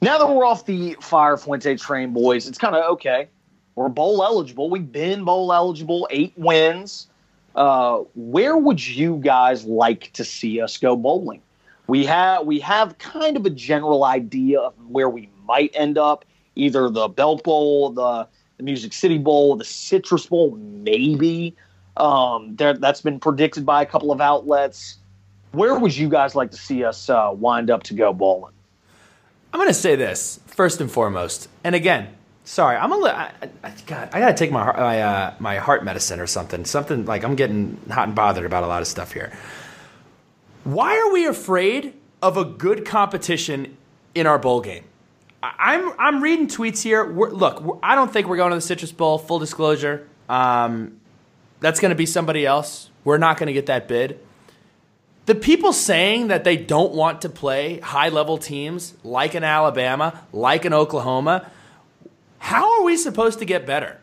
Now that we're off the Fire Fuente train, boys, it's kind of okay. We're bowl eligible. We've been bowl eligible, eight wins. Uh, where would you guys like to see us go bowling? We have we have kind of a general idea of where we might end up, either the Belk Bowl, the the Music City Bowl, the Citrus Bowl, maybe. Um, there, that's been predicted by a couple of outlets. Where would you guys like to see us uh, wind up to go bowling? I'm going to say this first and foremost, and again, sorry, I'm a little. I, I, God, I got to take my my uh, my heart medicine or something. Something like I'm getting hot and bothered about a lot of stuff here. Why are we afraid of a good competition in our bowl game? I'm I'm reading tweets here. We're, look, we're, I don't think we're going to the Citrus Bowl. Full disclosure, um, that's going to be somebody else. We're not going to get that bid. The people saying that they don't want to play high level teams like an Alabama, like an Oklahoma, how are we supposed to get better?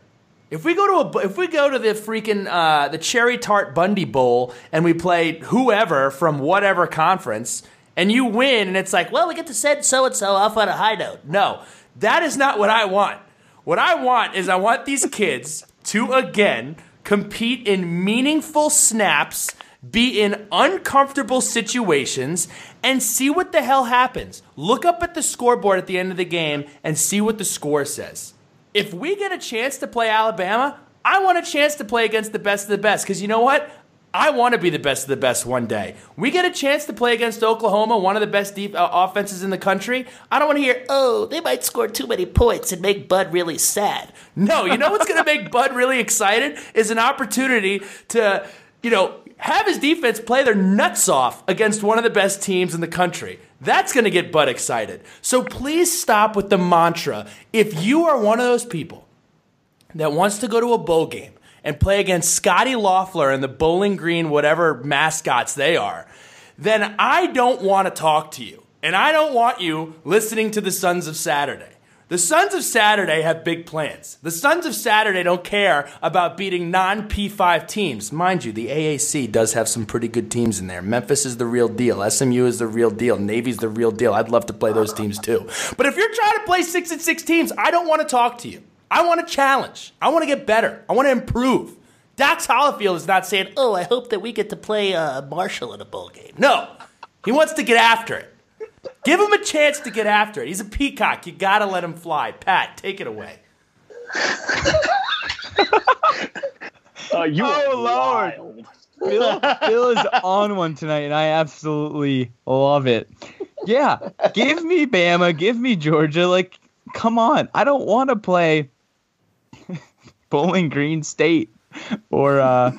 If we go to a, if we go to the freaking uh, the Cherry Tart Bundy Bowl and we play whoever from whatever conference and you win, and it's like, well, we get to send so and so off on a high note. No, that is not what I want. What I want is I want these kids to again compete in meaningful snaps, be in uncomfortable situations, and see what the hell happens. Look up at the scoreboard at the end of the game and see what the score says. if we get a chance to play Alabama, I want a chance to play against the best of the best. Because you know what? I want to be the best of the best one day. We get a chance to play against Oklahoma, one of the best deep, uh, offenses in the country. I don't want to hear, oh, they might score too many points and make Bud really sad. No, you know what's going to make Bud really excited is an opportunity to, you know, have his defense play their nuts off against one of the best teams in the country. That's going to get Bud excited. So please stop with the mantra. If you are one of those people that wants to go to a bowl game, and play against Scotty Loeffler and the Bowling Green, whatever mascots they are, then I don't want to talk to you. And I don't want you listening to the Sons of Saturday. The Sons of Saturday have big plans. The Sons of Saturday don't care about beating non P5 teams. Mind you, the AAC does have some pretty good teams in there. Memphis is the real deal. SMU is the real deal. Navy's the real deal. I'd love to play those teams too. But if you're trying to play six and six teams, I don't want to talk to you. I want to challenge. I want to get better. I want to improve. Dax Hollifield is not saying, "Oh, I hope that we get to play uh, Marshall in a bowl game." No, he wants to get after it. Give him a chance to get after it. He's a peacock. You got to let him fly. Pat, take it away. uh, you oh Lord, wild. Bill, Bill is on one tonight, and I absolutely love it. Yeah, give me Bama, give me Georgia. Like, come on, I don't want to play Bowling Green State or uh,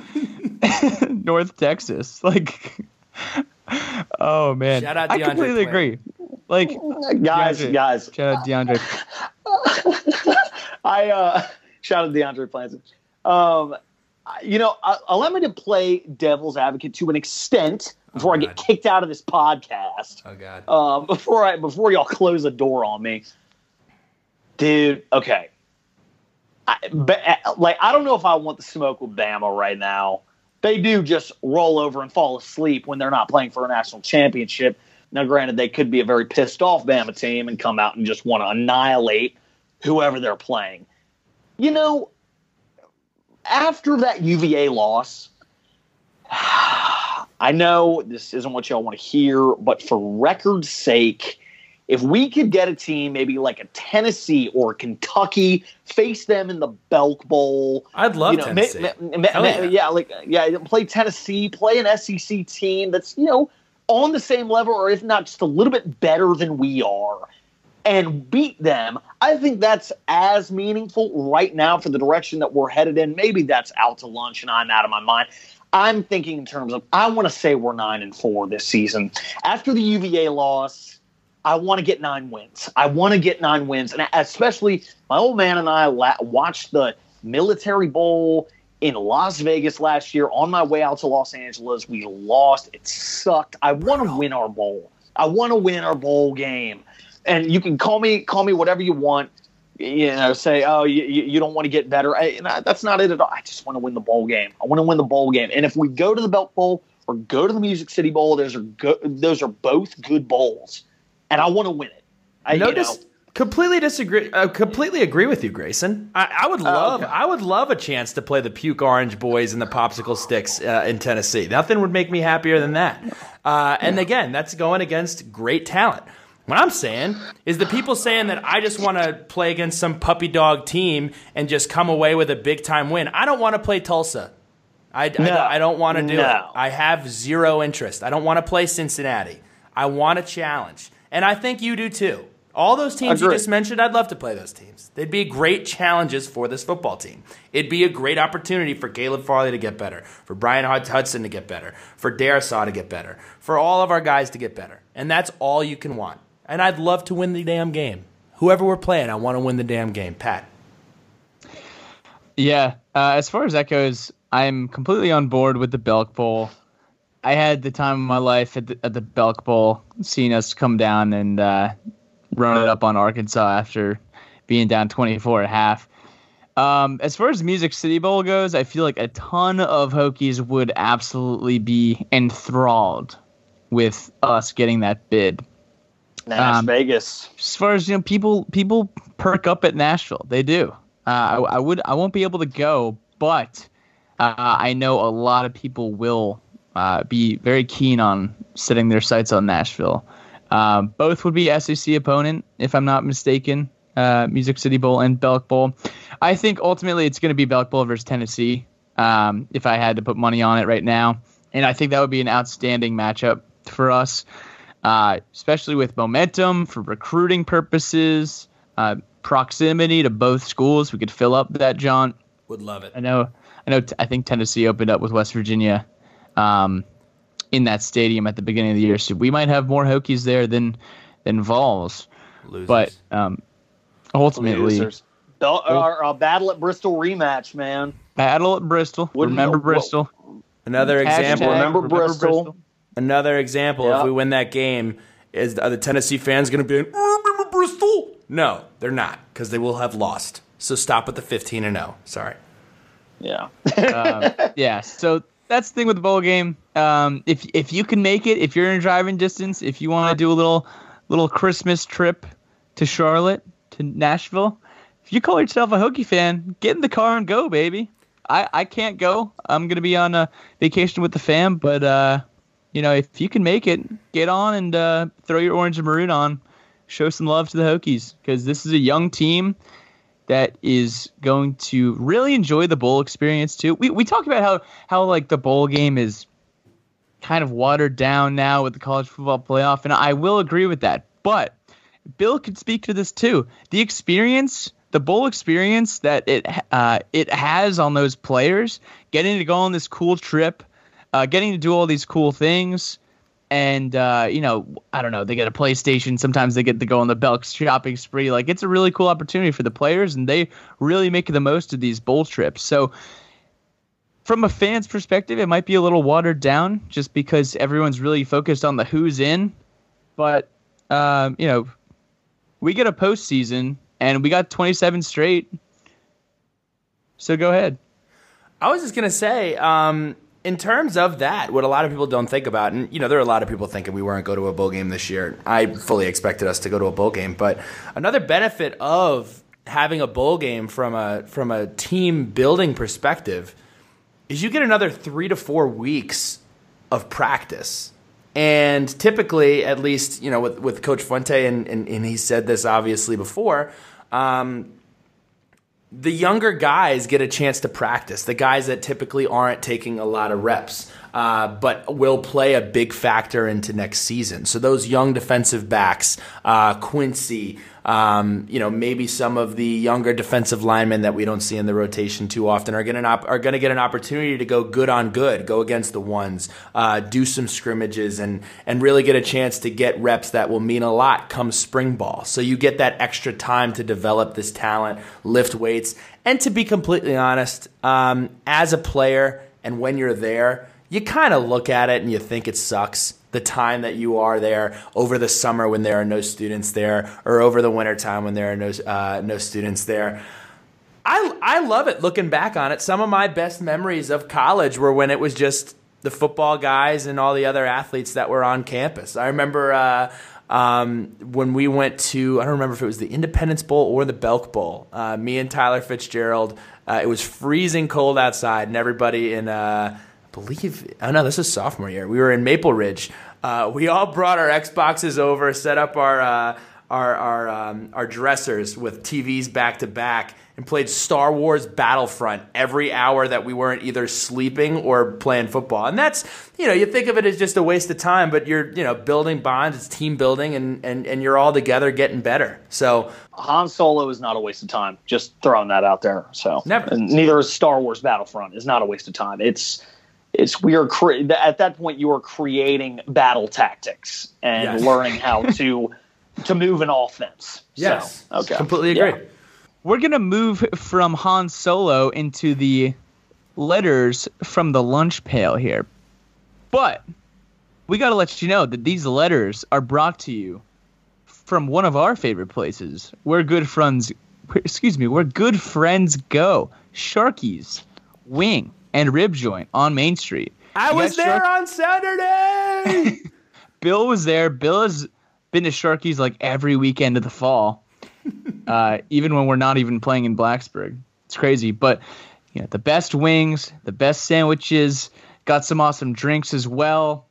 North Texas. Like, oh man, shout out I completely agree. Like, guys, DeAndre, guys, shout out DeAndre. I uh, shout out DeAndre Planson. Um, you know, allow me to play devil's advocate to an extent before oh, I get kicked out of this podcast. Oh God! Um, before I before y'all close the door on me, dude. Okay, But, uh, like I don't know if I want the smoke with Bama right now. They do just roll over and fall asleep when they're not playing for a national championship. Now, granted, they could be a very pissed off Bama team and come out and just want to annihilate whoever they're playing. You know, after that UVA loss, I know this isn't what y'all want to hear, but for record's sake, if we could get a team, maybe like a Tennessee or Kentucky, face them in the Belk Bowl. I'd love you know, Tennessee. Ma- ma- ma- yeah. yeah, like yeah, play Tennessee, play an SEC team that's you know on the same level, or if not just a little bit better than we are, and beat them. I think that's as meaningful right now for the direction that we're headed in. Maybe that's out to lunch, and I'm out of my mind. I'm thinking in terms of I want to say we're nine and four this season after the UVA loss I want to get nine wins. I want to get nine wins, and especially my old man and I la- watched the Military Bowl in Las Vegas last year on my way out to Los Angeles. We lost. It sucked. I want to win our bowl. I want to win our bowl game. And you can call me call me whatever you want. You know, say, oh, you, you don't want to get better. I, that's not it at all. I just want to win the bowl game. I want to win the bowl game. And if we go to the Belk Bowl or go to the Music City Bowl, those are go- those are both good bowls and I want to win it. I notice. You know, completely disagree. Uh, completely agree with you, Grayson. I, I would oh, love, okay. I would love a chance to play the Puke Orange Boys and the Popsicle Sticks uh, in Tennessee. Nothing would make me happier than that. Uh, and again, that's going against great talent. What I'm saying is the people saying that I just want to play against some puppy dog team and just come away with a big time win. I don't want to play Tulsa. I, no. I, I don't want to do no. it. I have zero interest. I don't want to play Cincinnati. I want a challenge and I think you do too. All those teams Agreed. you just mentioned, I'd love to play those teams. They'd be great challenges for this football team. It'd be a great opportunity for Caleb Farley to get better, for Bryan Hudson to get better, for Darrisaw to get better, for all of our guys to get better. And that's all you can want. And I'd love to win the damn game. Whoever we're playing, I want to win the damn game. Pat. Yeah. Uh, as far as that goes, I'm completely on board with the Belk Bowl. I had the time of my life at the, at the Belk Bowl, seeing us come down and uh, run it up on Arkansas after being down 24 at half. Um, as far as Music City Bowl goes, I feel like a ton of Hokies would absolutely be enthralled with us getting that bid. Nash um, Vegas. As far as you know, people people perk up at Nashville. They do. Uh, I, I, would I won't be able to go, but uh, I know a lot of people will uh, be very keen on setting their sights on Nashville. Um, both would be SEC opponent, if I'm not mistaken. uh, Music City Bowl and Belk Bowl. I think ultimately it's going to be Belk Bowl versus Tennessee. Um, if I had to put money on it right now, and I think that would be an outstanding matchup for us, uh, especially with momentum for recruiting purposes, uh, proximity to both schools. We could fill up that jaunt. Would love it. I know. I know. T- I think Tennessee opened up with West Virginia um, in that stadium at the beginning of the year, so we might have more Hokies there than than Vols. Losers. But um, ultimately, Losers. Bel- our, uh, battle at Bristol rematch, man. battle at Bristol. Wouldn't Remember know- Bristol. another Hashtag example. Remember Bristol. Another example. Yeah. If we win that game, is are the Tennessee fans going to be? Like, "Oh, remember Bristol? No, they're not because they will have lost. So stop at the fifteen and zero. Sorry. Yeah. yeah. So that's the thing with the bowl game. Um, if if you can make it, if you're in driving distance, if you want to do a little little Christmas trip to Charlotte to Nashville, if you call yourself a Hokie fan, get in the car and go, baby. I, I can't go. I'm gonna be on a vacation with the fam, but uh, you know, if you can make it, get on and uh, throw your orange and maroon on. Show some love to the Hokies because this is a young team that is going to really enjoy the bowl experience too. We we talk about how how like the bowl game is kind of watered down now with the college football playoff, and I will agree with that. But Bill could speak to this too. The experience, the bowl experience that it uh, it has on those players, getting to go on this cool trip, uh, getting to do all these cool things. And uh, you know, I don't know. They get a PlayStation. Sometimes they get to go on the Belk shopping spree. Like it's a really cool opportunity for the players, and they really make the most of these bowl trips. So, from a fan's perspective, it might be a little watered down just because everyone's really focused on the who's in. But um, you know, we get a postseason, and we got 27 straight. So go ahead. I was just gonna say, um, in terms of that, what a lot of people don't think about, and you know, there are a lot of people thinking we weren't go to a bowl game this year. I fully expected us to go to a bowl game, but another benefit of having a bowl game from a from a team building perspective is you get another three to four weeks of practice. And typically, at least, you know, with, with Coach Fuente, and, and, and he said this obviously before, um, the younger guys get a chance to practice. The guys that typically aren't taking a lot of reps, uh, but will play a big factor into next season. So those young defensive backs, uh, Quincy, um, you know, maybe some of the younger defensive linemen that we don't see in the rotation too often are going going to get an opportunity to go good on good, go against the ones, uh, do some scrimmages, and and really get a chance to get reps that will mean a lot come spring ball. So you get that extra time to develop this talent, lift weights, and to be completely honest, um, as a player and when you're there, you kind of look at it and you think it sucks the time that you are there over the summer when there are no students there or over the winter time when there are no uh, no students there. I I love it looking back on it. Some of my best memories of college were when it was just the football guys and all the other athletes that were on campus. I remember uh, um, when we went to I don't remember if it was the Independence Bowl or the Belk Bowl. Uh, me and Tyler Fitzgerald. Uh, it was freezing cold outside, and everybody in uh, believe oh no this was sophomore year we were in maple ridge uh, we all brought our xboxes over set up our uh, our our, um, our dressers with tvs back to back and played star wars battlefront every hour that we weren't either sleeping or playing football and that's you know you think of it as just a waste of time but you're you know building bonds it's team building and and, and you're all together getting better so Han Solo is not a waste of time. Just throwing that out there. So Never. Neither is Star Wars Battlefront. is not a waste of time. It's it's we are cre- at that point you are creating battle tactics and Yes. learning how to to move an offense. yes So, okay. completely agree Yeah. We're gonna move from Han Solo into the letters from the lunch pail here, but we gotta let you know that these letters are brought to you from one of our favorite places, where good friends, excuse me, where good friends go, Sharky's Wing and Rib Joint on Main Street. i You was there Shark- on saturday Bill was there. Bill has been to Sharky's like every weekend of the fall, uh, even when we're not even playing in Blacksburg. It's crazy, but you know the best wings, the best sandwiches, got some awesome drinks as well.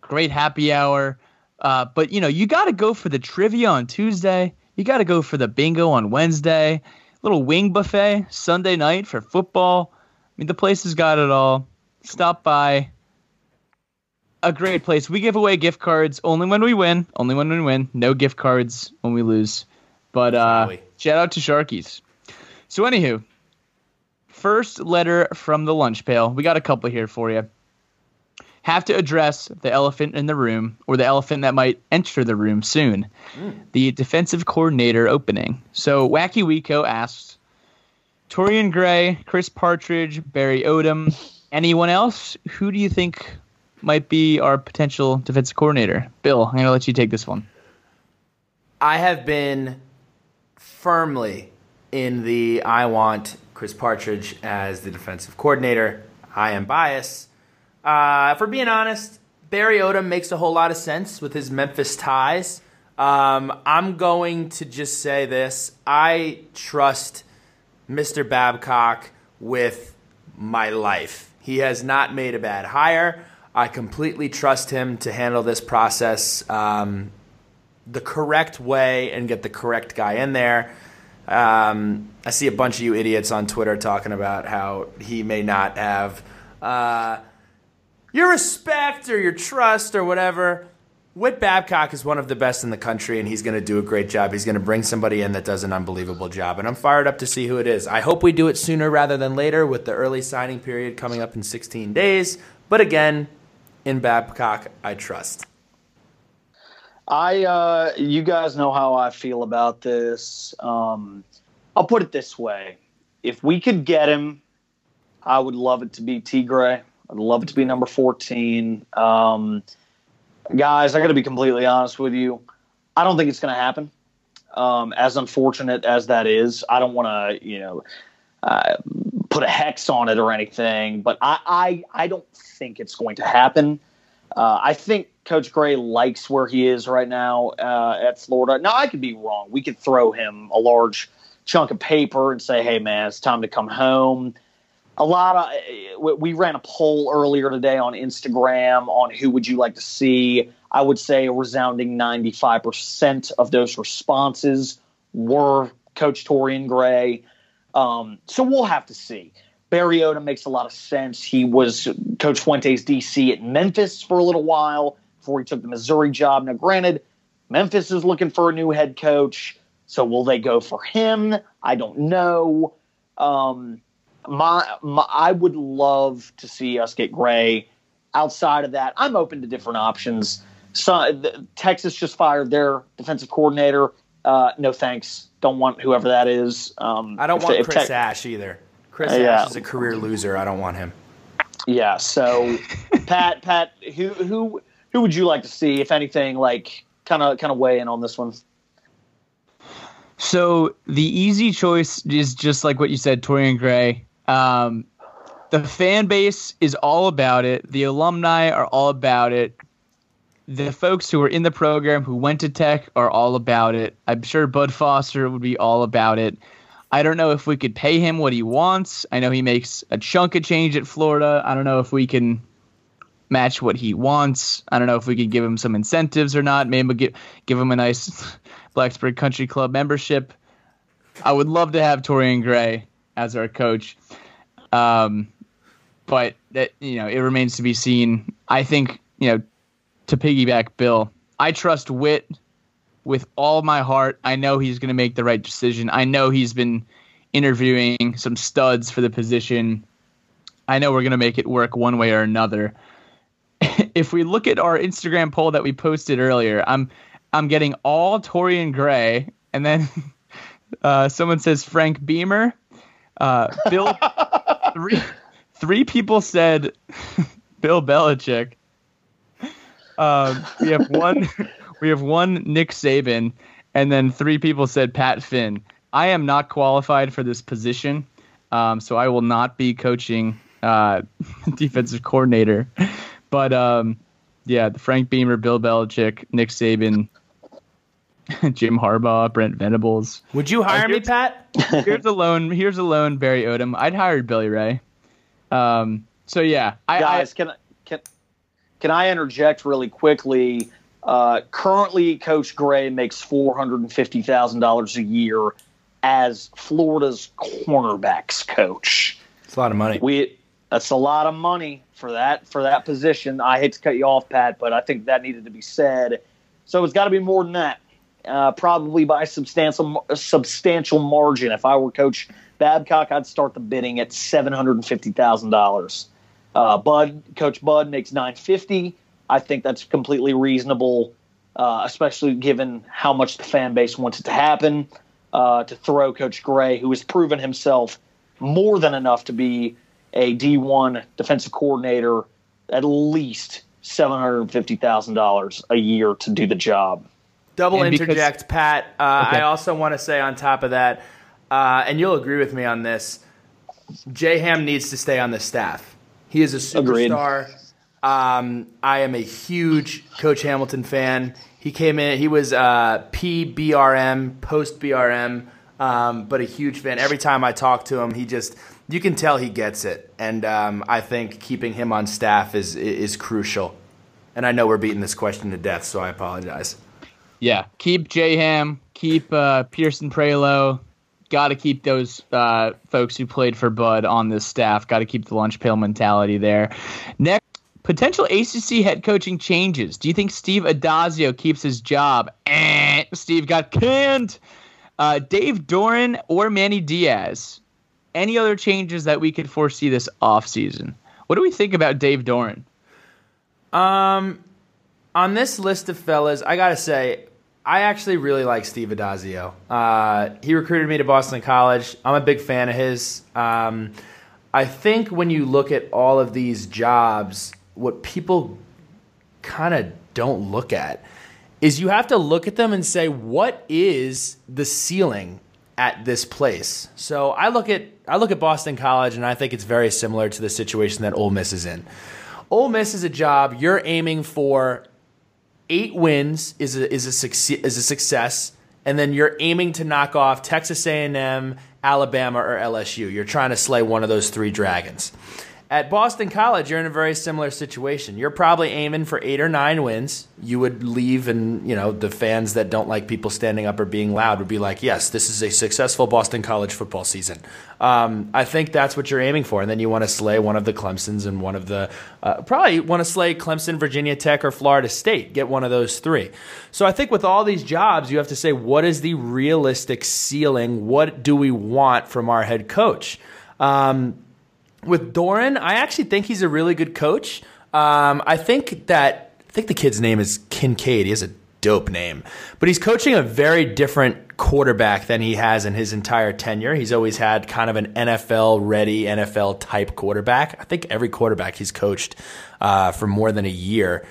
Great happy hour. Uh, but you know you got to go for the trivia on Tuesday. You got to go for the bingo on Wednesday, little wing buffet Sunday night for football. I mean, the place has got it all. Stop by. A great place. We give away gift cards only when we win. Only when we win. No gift cards when we lose. But uh, shout out to Sharky's. So, anywho, first letter from the lunch pail. We got a couple here for you. Have to address the elephant in the room, or the elephant that might enter the room soon. The defensive coordinator opening. So, Wacky Wico asks Torrian Gray, Chris Partridge, Barry Odom, anyone else? Who do you think might be our potential defensive coordinator? Bill, I'm going to let you take this one. I have been firmly in the I want Chris Partridge as the defensive coordinator. I am biased. Uh, for being honest, Barry Odom makes a whole lot of sense with his Memphis ties. Um, I'm going to just say this I trust Mr. Babcock with my life. He has not made a bad hire. I completely trust him to handle this process um, the correct way and get the correct guy in there. Um, I see a bunch of you idiots on Twitter talking about how he may not have uh, your respect or your trust or whatever. Whit Babcock is one of the best in the country, and he's going to do a great job. He's going to bring somebody in that does an unbelievable job, and I'm fired up to see who it is. I hope we do it sooner rather than later with the early signing period coming up in 16 days. But again, in Babcock, I trust. I, uh, you guys know how I feel about this. Um, I'll put it this way: if we could get him, I would love it to be T. Gray. I'd love it to be number fourteen. Um, guys, I got to be completely honest with you. I don't think it's going to happen. Um, as unfortunate as that is, I don't want to, you know, uh, put a hex on it or anything, but I, I, I don't think it's going to happen. Uh, I think Coach Gray likes where he is right now uh, at Florida. Now, I could be wrong. We could throw him a large chunk of paper and say, hey, man, it's time to come home. A lot of we ran a poll earlier today on Instagram on who would you like to see. I would say a resounding 95% of those responses were Coach Torrian Gray. Um, so we'll have to see. Barry Odom makes a lot of sense. He was Coach Fuente's DC at Memphis for a little while before he took the Missouri job. Now, granted, Memphis is looking for a new head coach. So will they go for him? I don't know. Um, my, my, I would love to see us get Gray. Outside of that, I'm open to different options. So, the, Texas just fired their defensive coordinator. Uh, no thanks. Don't want whoever that is. Um, I don't if- want if Chris Tex- Ash either. Chris Uh, yeah. Ash is a career loser. I don't want him. Yeah. So, Pat, Pat, who who who would you like to see, if anything, like kind of kind of weigh in on this one? So the easy choice is just like what you said, Torrian Gray. Um, the fan base is all about it. The alumni are all about it. The folks who are in the program who went to Tech are all about it. I'm sure Bud Foster would be all about it. I don't know if we could pay him what he wants. I know he makes a chunk of change at Florida. I don't know if we can match what he wants. I don't know if we could give him some incentives or not. Maybe give give him a nice Blacksburg Country Club membership. I would love to have Torrian Gray as our coach, um, but that you know it remains to be seen. I think you know to piggyback Bill, I trust Whit with all my heart. I know he's going to make the right decision. I know he's been interviewing some studs for the position. I know we're going to make it work one way or another. if we look at our Instagram poll that we posted earlier, I'm I'm getting all Torrian Gray, and then uh, someone says Frank Beamer. Uh, Bill, three three people said Bill Belichick. Um, we have one we have one Nick Saban, and then three people said Pat Finn. I am not qualified for this position, um, so I will not be coaching uh, defensive coordinator. But um, yeah, the Frank Beamer, Bill Belichick, Nick Saban, Jim Harbaugh, Brent Venables. Would you hire me, Pat? Here's a lone. Here's a lone Barry Odom. I'd hired Billy Ray. Um, so yeah, I, Guys, can I can can I interject really quickly? Uh, currently, Coach Gray makes four hundred and fifty thousand dollars a year as Florida's cornerbacks coach. It's a lot of money. We that's a lot of money for that for that position. I hate to cut you off, Pat, but I think that needed to be said. So it's got to be more than that, uh, probably by substantial substantial margin. If I were Coach Babcock, I'd start the bidding at seven hundred and fifty thousand uh, dollars. Bud, Coach Bud makes nine fifty. I think that's completely reasonable, uh, especially given how much the fan base wants it to happen. Uh, to throw Coach Gray, who has proven himself more than enough to be a D1 defensive coordinator, at least $750,000 a year to do the job. Double And because- interject, Pat. Uh, Okay. I also want to say on top of that, uh, and you'll agree with me on this. J Ham needs to stay on the staff. He is a Agreed. superstar. Um, I am a huge Coach Hamilton fan. He came in. He was uh, PBRM, post BRM, um, but a huge fan. Every time I talk to him, he just you can tell he gets it, and um, I think keeping him on staff is is crucial. And I know we're beating this question to death, so I apologize. Yeah, keep J Ham, keep uh, Pierson Prioleau. Got to keep those uh, folks who played for Bud on this staff. Got to keep the lunch pail mentality there. Next, potential ACC head coaching changes. Do you think Steve Addazio keeps his job? Eh, Steve got canned. Uh, Dave Doeren or Manny Diaz? Any other changes that we could foresee this offseason? What do we think about Dave Doeren? Um, on this list of fellas, I gotta say, I actually really like Steve Addazio. Uh, he recruited me to Boston College. I'm a big fan of his. Um, I think when you look at all of these jobs, what people kind of don't look at is you have to look at them and say, what is the ceiling at this place? So I look at I look at Boston College, and I think it's very similar to the situation that Ole Miss is in. Ole Miss is a job you're aiming for eight wins is a, is a is a success, and then you're aiming to knock off Texas A&M, Alabama, or LSU. You're trying to slay one of those three dragons. At Boston College, you're in a very similar situation. You're probably aiming for eight or nine wins. You would leave, and you know the fans that don't like people standing up or being loud would be like, "Yes, this is a successful Boston College football season." Um, I think that's what you're aiming for, and then you want to slay one of the Clemson's and one of the uh, probably want to slay Clemson, Virginia Tech, or Florida State. Get one of those three. So I think with all these jobs, you have to say, what is the realistic ceiling? What do we want from our head coach? Um, with Doeren, I actually think he's a really good coach. Um, I think that I think the kid's name is Kincaid. He has a dope name, but he's coaching a very different quarterback than he has in his entire tenure. He's always had kind of an NFL ready, NFL type quarterback. I think every quarterback he's coached uh, for more than a year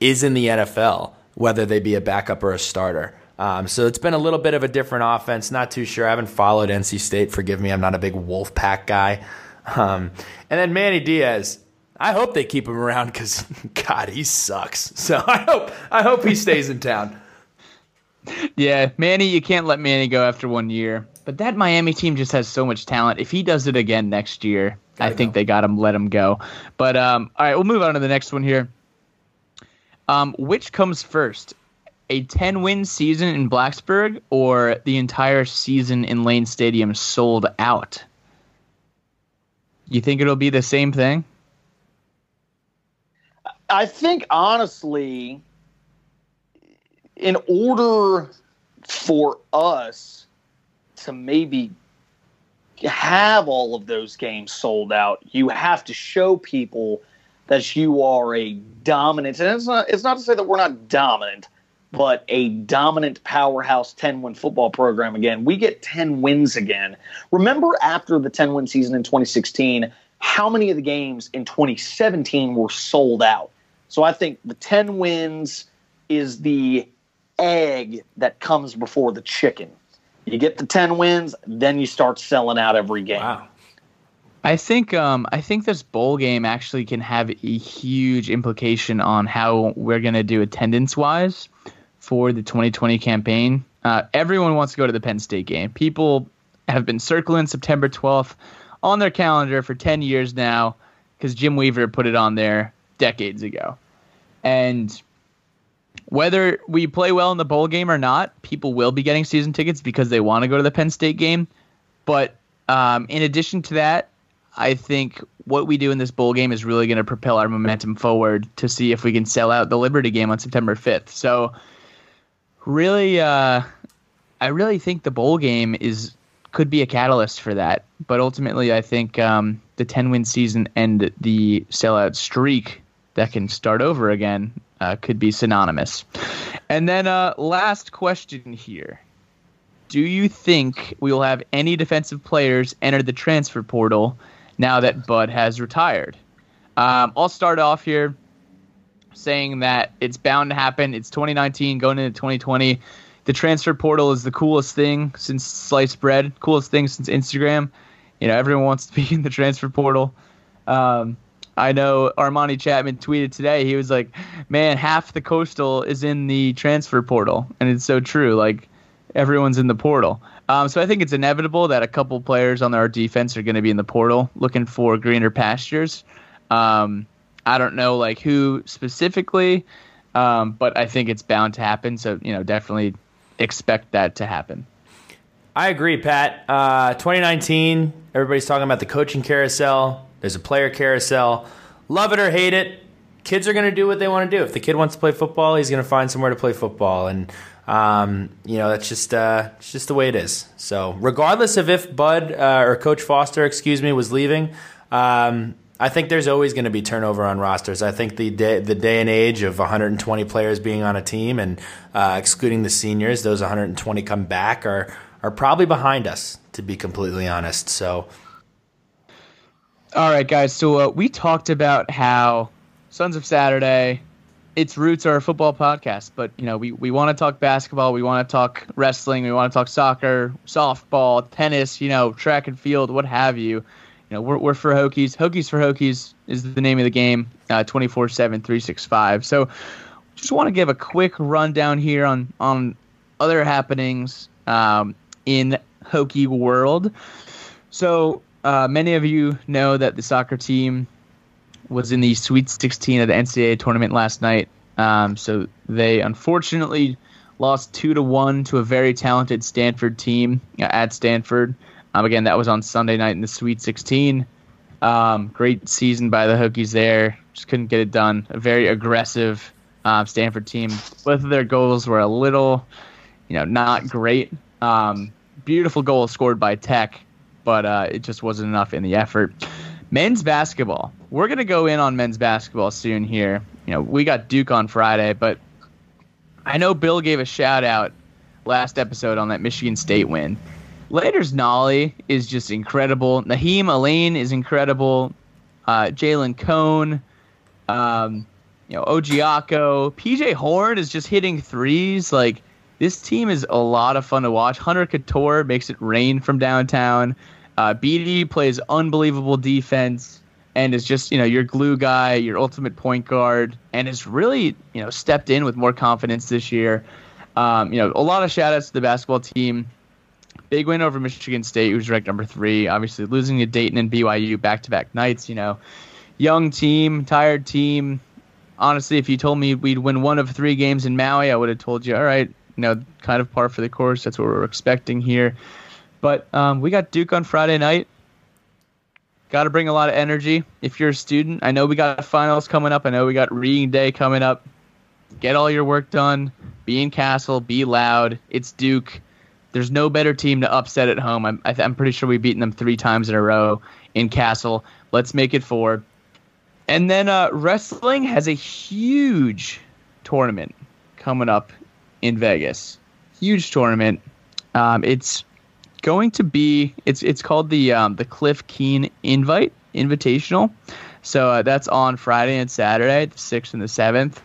is in the NFL, whether they be a backup or a starter. Um, so it's been a little bit of a different offense. Not too sure. I haven't followed NC State. Forgive me. I'm not a big Wolfpack guy. Um, and then Manny Diaz. I hope they keep him around because God, he sucks. So I hope I hope he stays in town. Yeah, Manny, you can't let Manny go after one year. But that Miami team just has so much talent. If he does it again next year, I Gotta think go. they got him. Let him go. But um, all right, we'll move on to the next one here. Um, which comes first, a 10-win season in Blacksburg or the entire season in Lane Stadium sold out? You think it'll be the same thing? I think honestly, in order for us to maybe have all of those games sold out, you have to show people that you are a dominant. And it's not it's not to say that we're not dominant, but a dominant powerhouse 10 win football program again. We get 10 wins again. Remember after the 10 win season in 2016, how many of the games in 2017 were sold out? So I think the 10 wins is the egg that comes before the chicken. You get the 10 wins, then you start selling out every game. Wow. I think um, I think this bowl game actually can have a huge implication on how we're going to do attendance wise for the 2020 campaign. Uh, everyone wants to go to the Penn State game. People have been circling September 12th on their calendar for 10 years now because Jim Weaver put it on there decades ago. And whether we play well in the bowl game or not, people will be getting season tickets because they want to go to the Penn State game. But um, in addition to that, I think what we do in this bowl game is really going to propel our momentum forward to see if we can sell out the Liberty game on September 5th. So, really, uh, I really think the bowl game is could be a catalyst for that. But ultimately, I think um, the 10 win season and the sellout streak that can start over again uh, could be synonymous. And then, uh, last question here. Do you think we will have any defensive players enter the transfer portal now that Bud has retired? Um, I'll start off here saying that it's bound to happen. It's 2019 going into 2020 the transfer portal is the coolest thing since sliced bread, coolest thing since Instagram. You know, everyone wants to be in the transfer portal. Um, I know Armani Chatman tweeted today. He was like, "Man, half the coastal is in the transfer portal," and it's so true. Like everyone's in the portal. Um, so I think it's inevitable that a couple players on our defense are going to be in the portal looking for greener pastures. Um, I don't know like who specifically, um, but I think it's bound to happen. So you know, definitely expect that to happen. I agree, Pat. Uh, 2019, everybody's talking about the coaching carousel. There's a player carousel. Love it or hate it, kids are going to do what they want to do. If the kid wants to play football, he's going to find somewhere to play football, and um, you know that's just uh, it's just the way it is. So, regardless of if Bud uh, or Coach Foster, excuse me, was leaving, um, I think there's always going to be turnover on rosters. I think the day, the day and age of 120 players being on a team and uh, excluding the seniors, those 120 come back are are probably behind us, to be completely honest. So, all right, guys. So uh, we talked about how Sons of Saturday, its roots are a football podcast, but you know we we want to talk basketball, we want to talk wrestling, we want to talk soccer, softball, tennis, you know, track and field, what have you you know, we're, we're for Hokies. Hokies for Hokies is the name of the game, uh, 24 7, 365. So just want to give a quick rundown here on, on other happenings um, in Hokie world. So uh, many of you know that the soccer team was in the Sweet 16 of the NCAA tournament last night. Um, so they unfortunately lost two to one to a very talented Stanford team uh, at Stanford. Um, again, that was on Sunday night in the Sweet 16. Um, great season by the Hokies there. Just couldn't get it done. A very aggressive um, Stanford team. Both of their goals were a little, you know, not great. Um, beautiful goal scored by Tech, but uh, it just wasn't enough in the effort. Men's basketball. We're gonna go in on men's basketball soon here. You know, we got Duke on Friday, but I know Bill gave a shout out last episode on that Michigan State win. Landers Nolley is just incredible. Nahiem Alleyne is incredible. Uh, Jalen Cone, um, you know, Ojiako, PJ Horne is just hitting threes. Like this team is a lot of fun to watch. Hunter Cattoor makes it rain from downtown. Uh, BD plays unbelievable defense and is just you know your glue guy, your ultimate point guard, and has really you know stepped in with more confidence this year. Um, you know, a lot of shout outs to the basketball team. Big win over Michigan State, who's ranked number three. Obviously, losing to Dayton and BYU back to back nights. You know, young team, tired team. Honestly, if you told me we'd win one of three games in Maui, I would have told you, all right, you know, kind of par for the course. That's what we're expecting here. But um, we got Duke on Friday night. Got to bring a lot of energy. If you're a student, I know we got finals coming up. I know we got reading day coming up. Get all your work done. Be in Cassell. Be loud. It's Duke. There's no better team to upset at home. I'm, I'm pretty sure we've beaten them three times in a row in Cassell. Let's make it four. And then uh, wrestling has a huge tournament coming up in Vegas. Huge tournament. Um, it's going to be it's it's called the um, the Cliff Keen Invite Invitational. So uh, that's on Friday and Saturday, the sixth and the seventh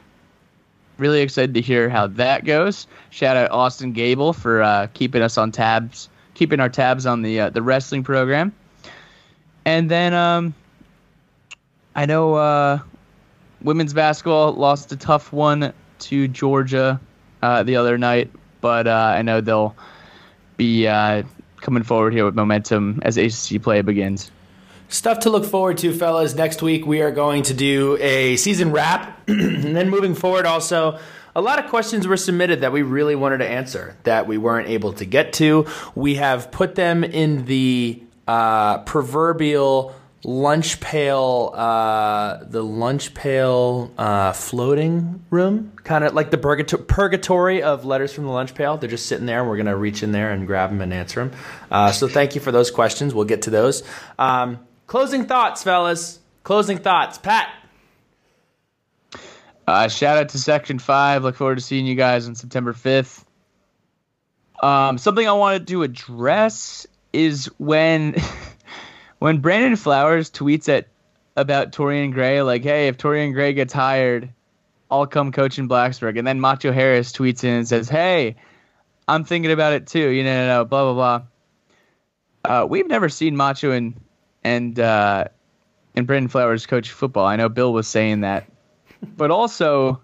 really excited to hear how that goes. Shout out Austin Gable for uh, keeping us on tabs, keeping our tabs on the uh, the wrestling program. And then um, I know uh, women's basketball lost a tough one to Georgia uh, the other night, but uh, I know they'll be uh, coming forward here with momentum as ACC play begins. Stuff to look forward to, fellas. Next week we are going to do a season wrap, and then moving forward, also a lot of questions were submitted that we really wanted to answer that we weren't able to get to. We have put them in the uh, proverbial lunch pail, uh, the lunch pail uh, floating room, kind of like the purgato- purgatory of letters from the lunch pail. They're just sitting there, and we're going to reach in there and grab them and answer them. Uh, so thank you for those questions. We'll get to those. Um, closing thoughts, fellas. Closing thoughts, Pat. Uh, shout out to Section 5. Look forward to seeing you guys on September 5th. Um, something I wanted to address is when when Brandon Flowers tweets at about Torrian Gray, like, hey, if Torrian Gray gets hired, I'll come coach in Blacksburg. And then Macho Harris tweets in and says, hey, I'm thinking about it too. You know, blah, blah, blah. Uh, we've never seen Macho and, and, uh, and Brandon Flowers coach football. I know Bill was saying that but also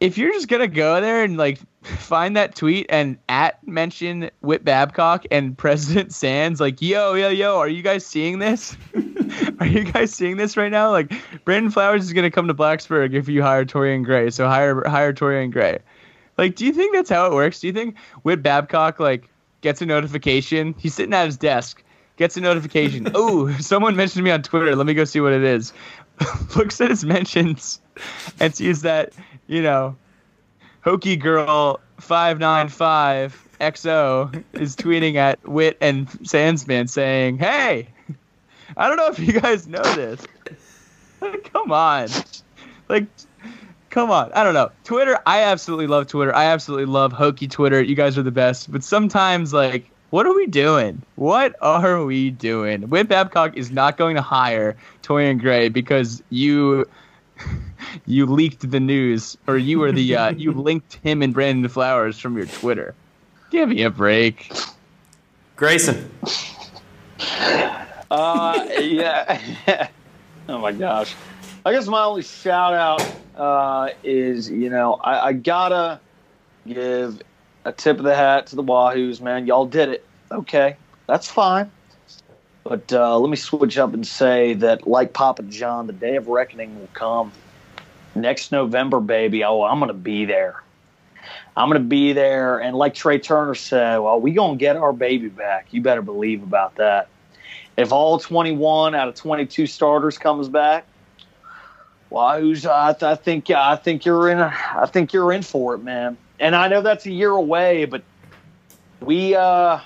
if you're just gonna go there and like find that tweet and at mention Whit Babcock and President Sands, like, yo, yo, yo, are you guys seeing this? are you guys seeing this right now? Like, Brandon Flowers is gonna come to Blacksburg if you hire Torrian Gray, so hire hire Torrian Gray. Like, do you think that's how it works? Do you think Whit Babcock like gets a notification? He's sitting at his desk, gets a notification. oh, someone mentioned me on Twitter. Let me go see what it is. looks at his mentions and sees that, you know, Hokie Girl 595 XO is tweeting at Whit and Sandsman saying, Hey, I don't know if you guys know this. come on. Like, come on. I don't know. Twitter, I absolutely love Twitter. I absolutely love Hokie Twitter. You guys are the best. But sometimes, like, what are we doing? What are we doing? Whit Babcock is not going to hire Torrian Gray because you you leaked the news or you were the uh, you linked him and Brandon Flowers from your Twitter. Give me a break. Grayson. Uh, yeah. oh my gosh. I guess my only shout out uh, is you know I, I gotta give a tip of the hat to the Wahoos, man. Y'all did it. Okay, that's fine. But uh, let me switch up and say that, like Papa John, the day of reckoning will come next November, baby. Oh, I'm going to be there. I'm going to be there. And like Tre Turner said, well, we going to get our baby back. You better believe about that. If all 21 out of 22 starters comes back, well, who's, I, I think I think you're in. I think you're in for it, man and I know that's a year away, but we uh,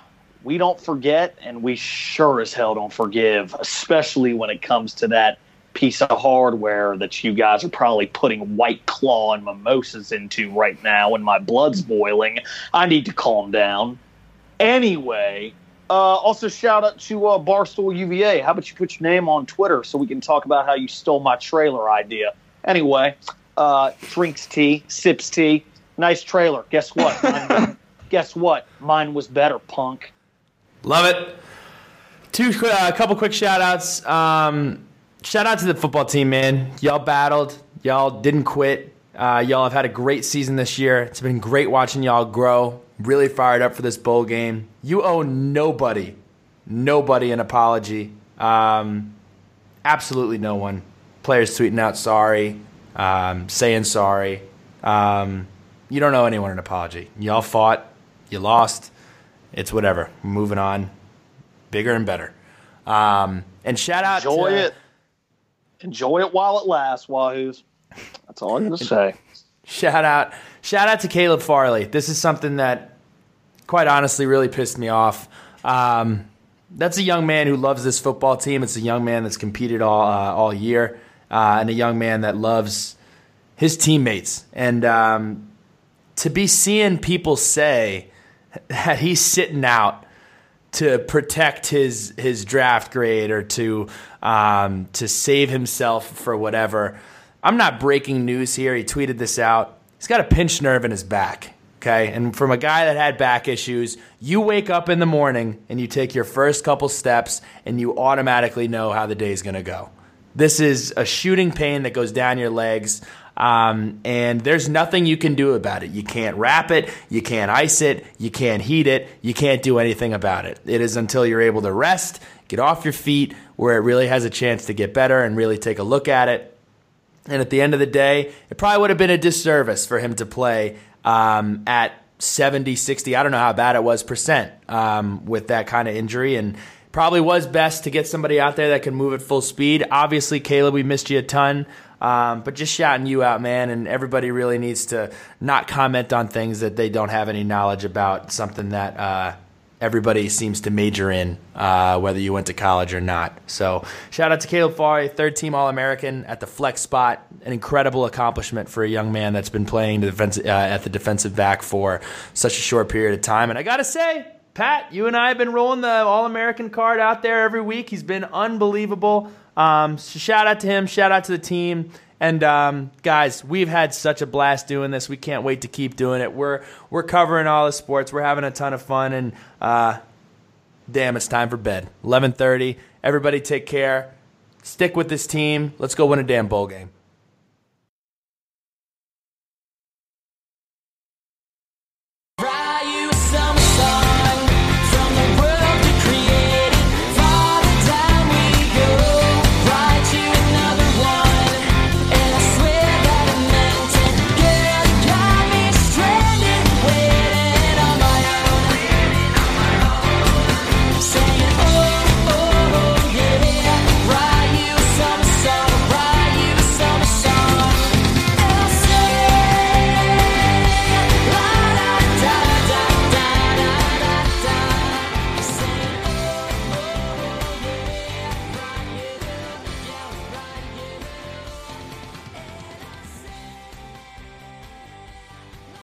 we don't forget, and we sure as hell don't forgive, especially when it comes to that piece of hardware that you guys are probably putting White Claw and mimosas into right now, and my blood's boiling. I need to calm down. Anyway, uh, also shout out to uh, Barstool UVA. How about you put your name on Twitter so we can talk about how you stole my trailer idea? Anyway, uh, drinks tea, sips tea nice trailer. Guess what? guess what? Mine was better, punk. Love it. Two, a uh, couple quick shout outs. Um, shout out to the football team, man. Y'all battled. Y'all didn't quit. Uh, y'all have had a great season this year. It's been great watching y'all grow. Really fired up for this bowl game. You owe nobody, nobody an apology. Um, absolutely no one. Players tweeting out sorry, um, saying sorry. Um, you don't owe anyone an apology. Y'all fought, you lost. It's whatever. moving on, bigger and better. Um, and shout out enjoy to, it. Enjoy it while it lasts, Wahoos. That's all I'm gonna say. Shout out, shout out to Caleb Farley. This is something that, quite honestly, really pissed me off. Um, that's a young man who loves this football team. It's a young man that's competed all uh, all year, uh, and a young man that loves his teammates. And um, to be seeing people say that he's sitting out to protect his his draft grade or to um, to save himself for whatever. I'm not breaking news here. He tweeted this out. He's got a pinched nerve in his back. Okay, and from a guy that had back issues, you wake up in the morning and you take your first couple steps and you automatically know how the day's gonna go. This is a shooting pain that goes down your legs. Um, and there's nothing you can do about it. You can't wrap it, you can't ice it, you can't heat it, you can't do anything about it. It is until you're able to rest, get off your feet, where it really has a chance to get better and really take a look at it. And at the end of the day, it probably would have been a disservice for him to play um, at 70, 60, I don't know how bad it was, percent um, with that kind of injury. And probably was best to get somebody out there that can move at full speed. Obviously, Caleb, we missed you a ton. Um, but just shouting you out, man, and everybody really needs to not comment on things that they don't have any knowledge about, something that uh, everybody seems to major in, uh, whether you went to college or not. So, shout out to Caleb Farley, third team All American at the flex spot. An incredible accomplishment for a young man that's been playing the defense, uh, at the defensive back for such a short period of time. And I got to say, Pat, you and I have been rolling the All American card out there every week. He's been unbelievable. Um, shout out to him. Shout out to the team. And um, guys, we've had such a blast doing this. We can't wait to keep doing it. We're we're covering all the sports. We're having a ton of fun. And uh, damn, it's time for bed. Eleven thirty. Everybody, take care. Stick with this team. Let's go win a damn bowl game.